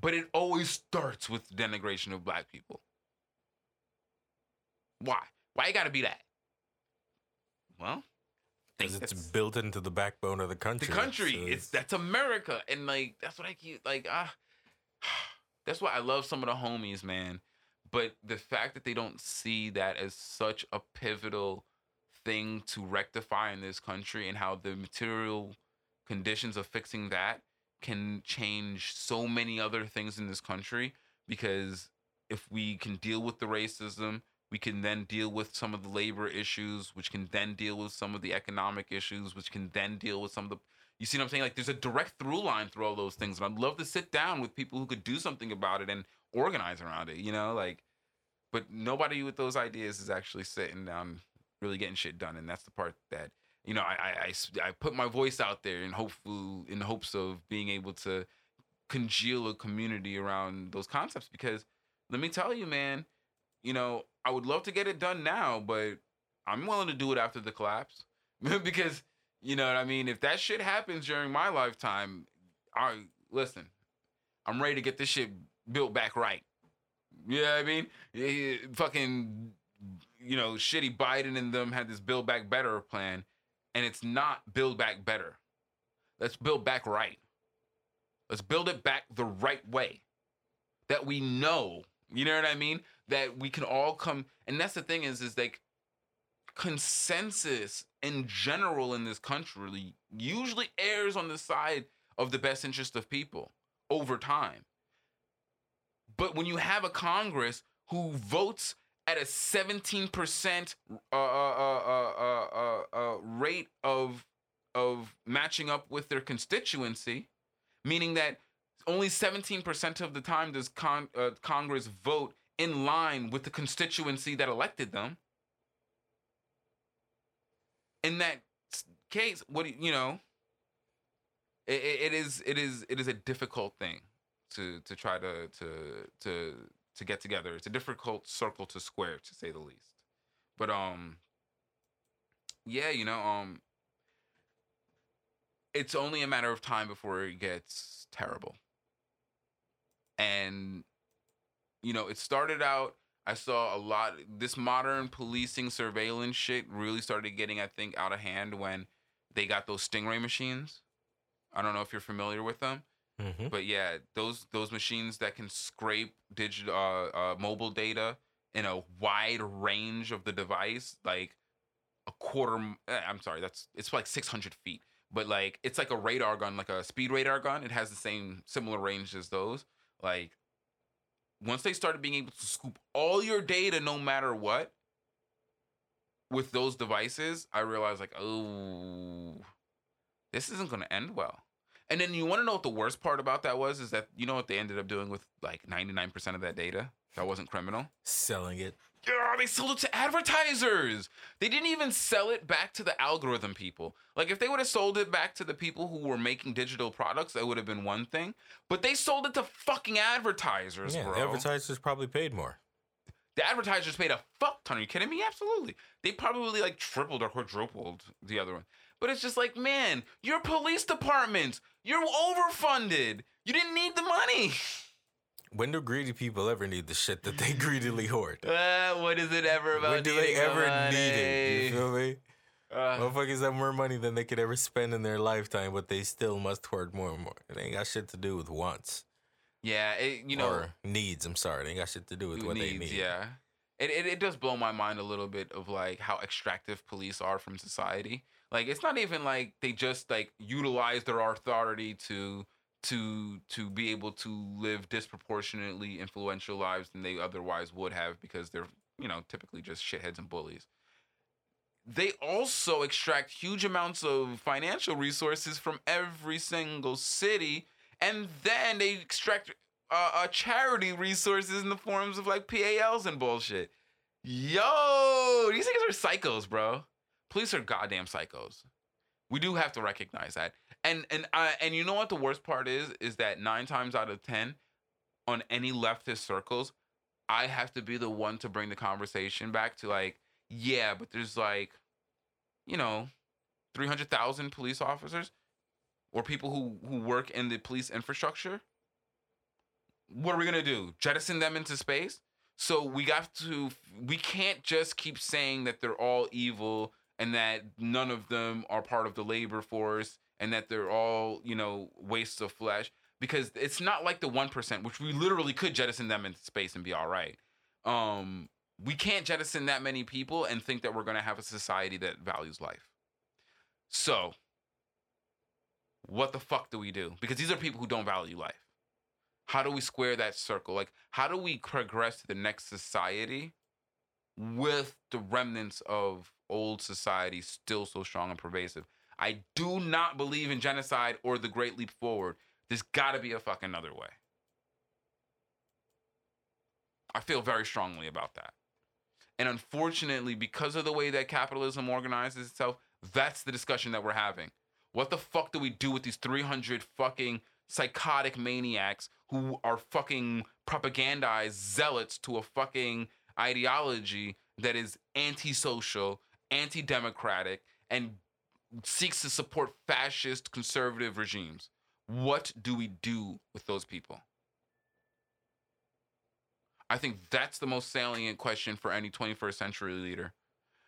but it always starts with denigration of black people. Why? Why you gotta be that? Well Because it's built into the backbone of the country. the country. so it's that's America, and like that's what I keep like. Ah, that's why I love some of the homies, man. But the fact that they don't see that as such a pivotal thing to rectify in this country, and how the material conditions of fixing that can change so many other things in this country. Because if we can deal with the racism, we can then deal with some of the labor issues, which can then deal with some of the economic issues, which can then deal with some of the. You see what I'm saying? Like, there's a direct through line through all those things, and I'd love to sit down with people who could do something about it and organize around it. You know, like, but nobody with those ideas is actually sitting down, really getting shit done, and that's the part that you know I I I put my voice out there in hopeful in hopes of being able to congeal a community around those concepts because let me tell you, man, you know, I would love to get it done now, but I'm willing to do it after the collapse because you know what I mean. If that shit happens during my lifetime, I listen. I'm ready to get this shit built back right. You know what I mean? Fucking, you know, shitty Biden and them had this build back better plan, and it's not build back better. Let's build back right. Let's build it back the right way that we know. You know what I mean? That we can all come, and that's the thing is, is like, consensus in general in this country usually errs on the side of the best interest of people over time. But when you have a Congress who votes at a 17% uh, uh, uh, uh, uh, uh, rate of of matching up with their constituency, meaning that only 17% of the time does con- Congress vote in line with the constituency that elected them. In that case, what you, know, it, it it is it is it is a difficult thing to to try to to to to get together. It's a difficult circle to square, to say the least. But um, yeah, you know, um, it's only a matter of time before it gets terrible. And you know, it started out. I saw a lot. This modern policing surveillance shit really started getting, I think, out of hand when they got those Stingray machines. I don't know if you're familiar with them. Mm-hmm. But yeah, those those machines that can scrape digital uh, uh, mobile data in a wide range of the device, like a quarter. eh, I'm sorry, that's it's like 600 feet, but like it's like a radar gun, like a speed radar gun. It has the same similar range as those. Like once they started being able to scoop all your data, no matter what, with those devices, I realized like, oh, this isn't gonna end well. And then you want to know what the worst part about that was is that you know what they ended up doing with like 99% of that data that wasn't criminal? Selling it. Yeah, they sold it to advertisers. They didn't even sell it back to the algorithm people. Like if they would have sold it back to the people who were making digital products, that would have been one thing. But they sold it to fucking advertisers, Yeah, bro. the advertisers probably paid more. the advertisers paid a fuck ton. Are you kidding me? Absolutely. They probably like tripled or quadrupled the other one. But it's just like, man, your police departments, you're overfunded. You didn't need the money. When do greedy people ever need the shit that they greedily hoard? Uh, what is it ever about? when do they ever money? need it? You feel me? Uh, Motherfuckers have more money than they could ever spend in their lifetime, but they still must hoard more and more. It ain't got shit to do with wants. yeah, it, you know, or needs. I'm sorry, it ain't got shit to do with what needs, they need. Yeah. It, it, it does blow my mind a little bit of like how extractive police are from society. Like it's not even like they just like utilize their authority to to to be able to live disproportionately influential lives than they otherwise would have because they're you know typically just shitheads and bullies. They also extract huge amounts of financial resources from every single city, and then they extract uh, uh, charity resources in the forms of like PALs and bullshit. Yo, these niggas are psychos, bro. Police are goddamn psychos. We do have to recognize that. And and uh, and you know what the worst part is is that 9 times out of 10 on any leftist circles, I have to be the one to bring the conversation back to like, yeah, but there's like you know, 300,000 police officers or people who who work in the police infrastructure what are we gonna do? Jettison them into space? So we got to. We can't just keep saying that they're all evil and that none of them are part of the labor force and that they're all you know wastes of flesh because it's not like the one percent, which we literally could jettison them into space and be all right. Um, we can't jettison that many people and think that we're gonna have a society that values life. So, what the fuck do we do? Because these are people who don't value life how do we square that circle? Like, how do we progress to the next society with the remnants of old society still so strong and pervasive? I do not believe in genocide or the Great Leap Forward. There's got to be a fucking other way. I feel very strongly about that. And unfortunately, because of the way that capitalism organizes itself, that's the discussion that we're having. What the fuck do we do with these 300 fucking psychotic maniacs who are fucking propagandized zealots to a fucking ideology that is antisocial, anti-democratic, and seeks to support fascist conservative regimes. What do we do with those people? I think that's the most salient question for any 21st century leader.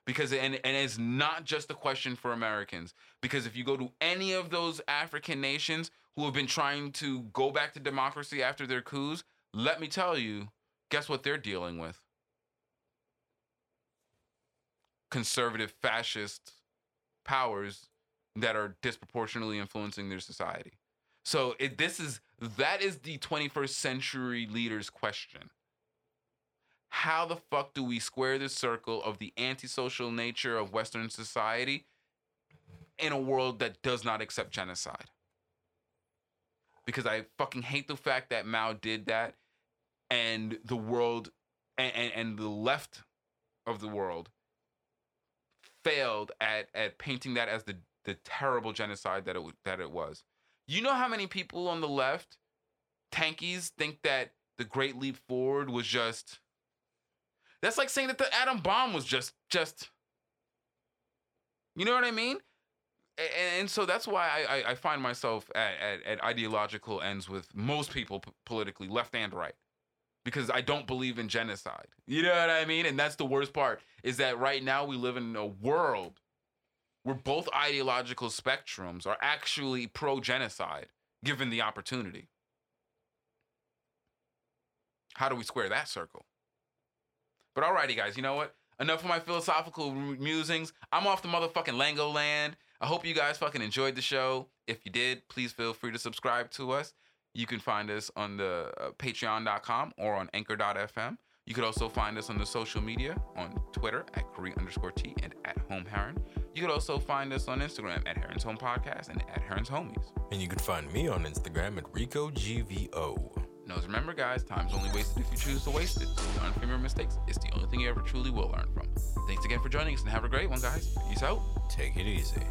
Because and, and it's not just a question for Americans. Because if you go to any of those African nations who have been trying to go back to democracy after their coups, let me tell you, guess what they're dealing with? conservative fascist powers that are disproportionately influencing their society. So it, this is that is the 21st century leaders question. How the fuck do we square the circle of the antisocial nature of Western society in a world that does not accept genocide? Because I fucking hate the fact that Mao did that and the world and, and, and the left of the world failed at at painting that as the the terrible genocide that it that it was. You know how many people on the left, tankies, think that the Great Leap Forward was just. That's like saying that the atom bomb was just just. You know what I mean? And, so that's why I, I, find myself at, at, at ideological ends with most people politically, left and right because I don't believe in genocide. You know what I mean? And that's the worst part is that right now we live in a world where both ideological spectrums are actually pro genocide given the opportunity. How do we square that circle? But alrighty, guys, you know what? Enough of my philosophical musings. I'm off the motherfucking Lango land. I hope you guys fucking enjoyed the show. If you did, please feel free to subscribe to us. You can find us on the uh, patreon.com or on anchor.fm. You could also find us on the social media on Twitter at Korea underscore T and at Home Heron. You could also find us on Instagram at Heron's Home Podcast and at Heron's Homies. And you can find me on Instagram at RicoGVO. Now, remember, guys, time's only wasted if you choose to waste it. So learn from your mistakes. It's the only thing you ever truly will learn from. Thanks again for joining us and have a great one, guys. Peace out. Take it easy.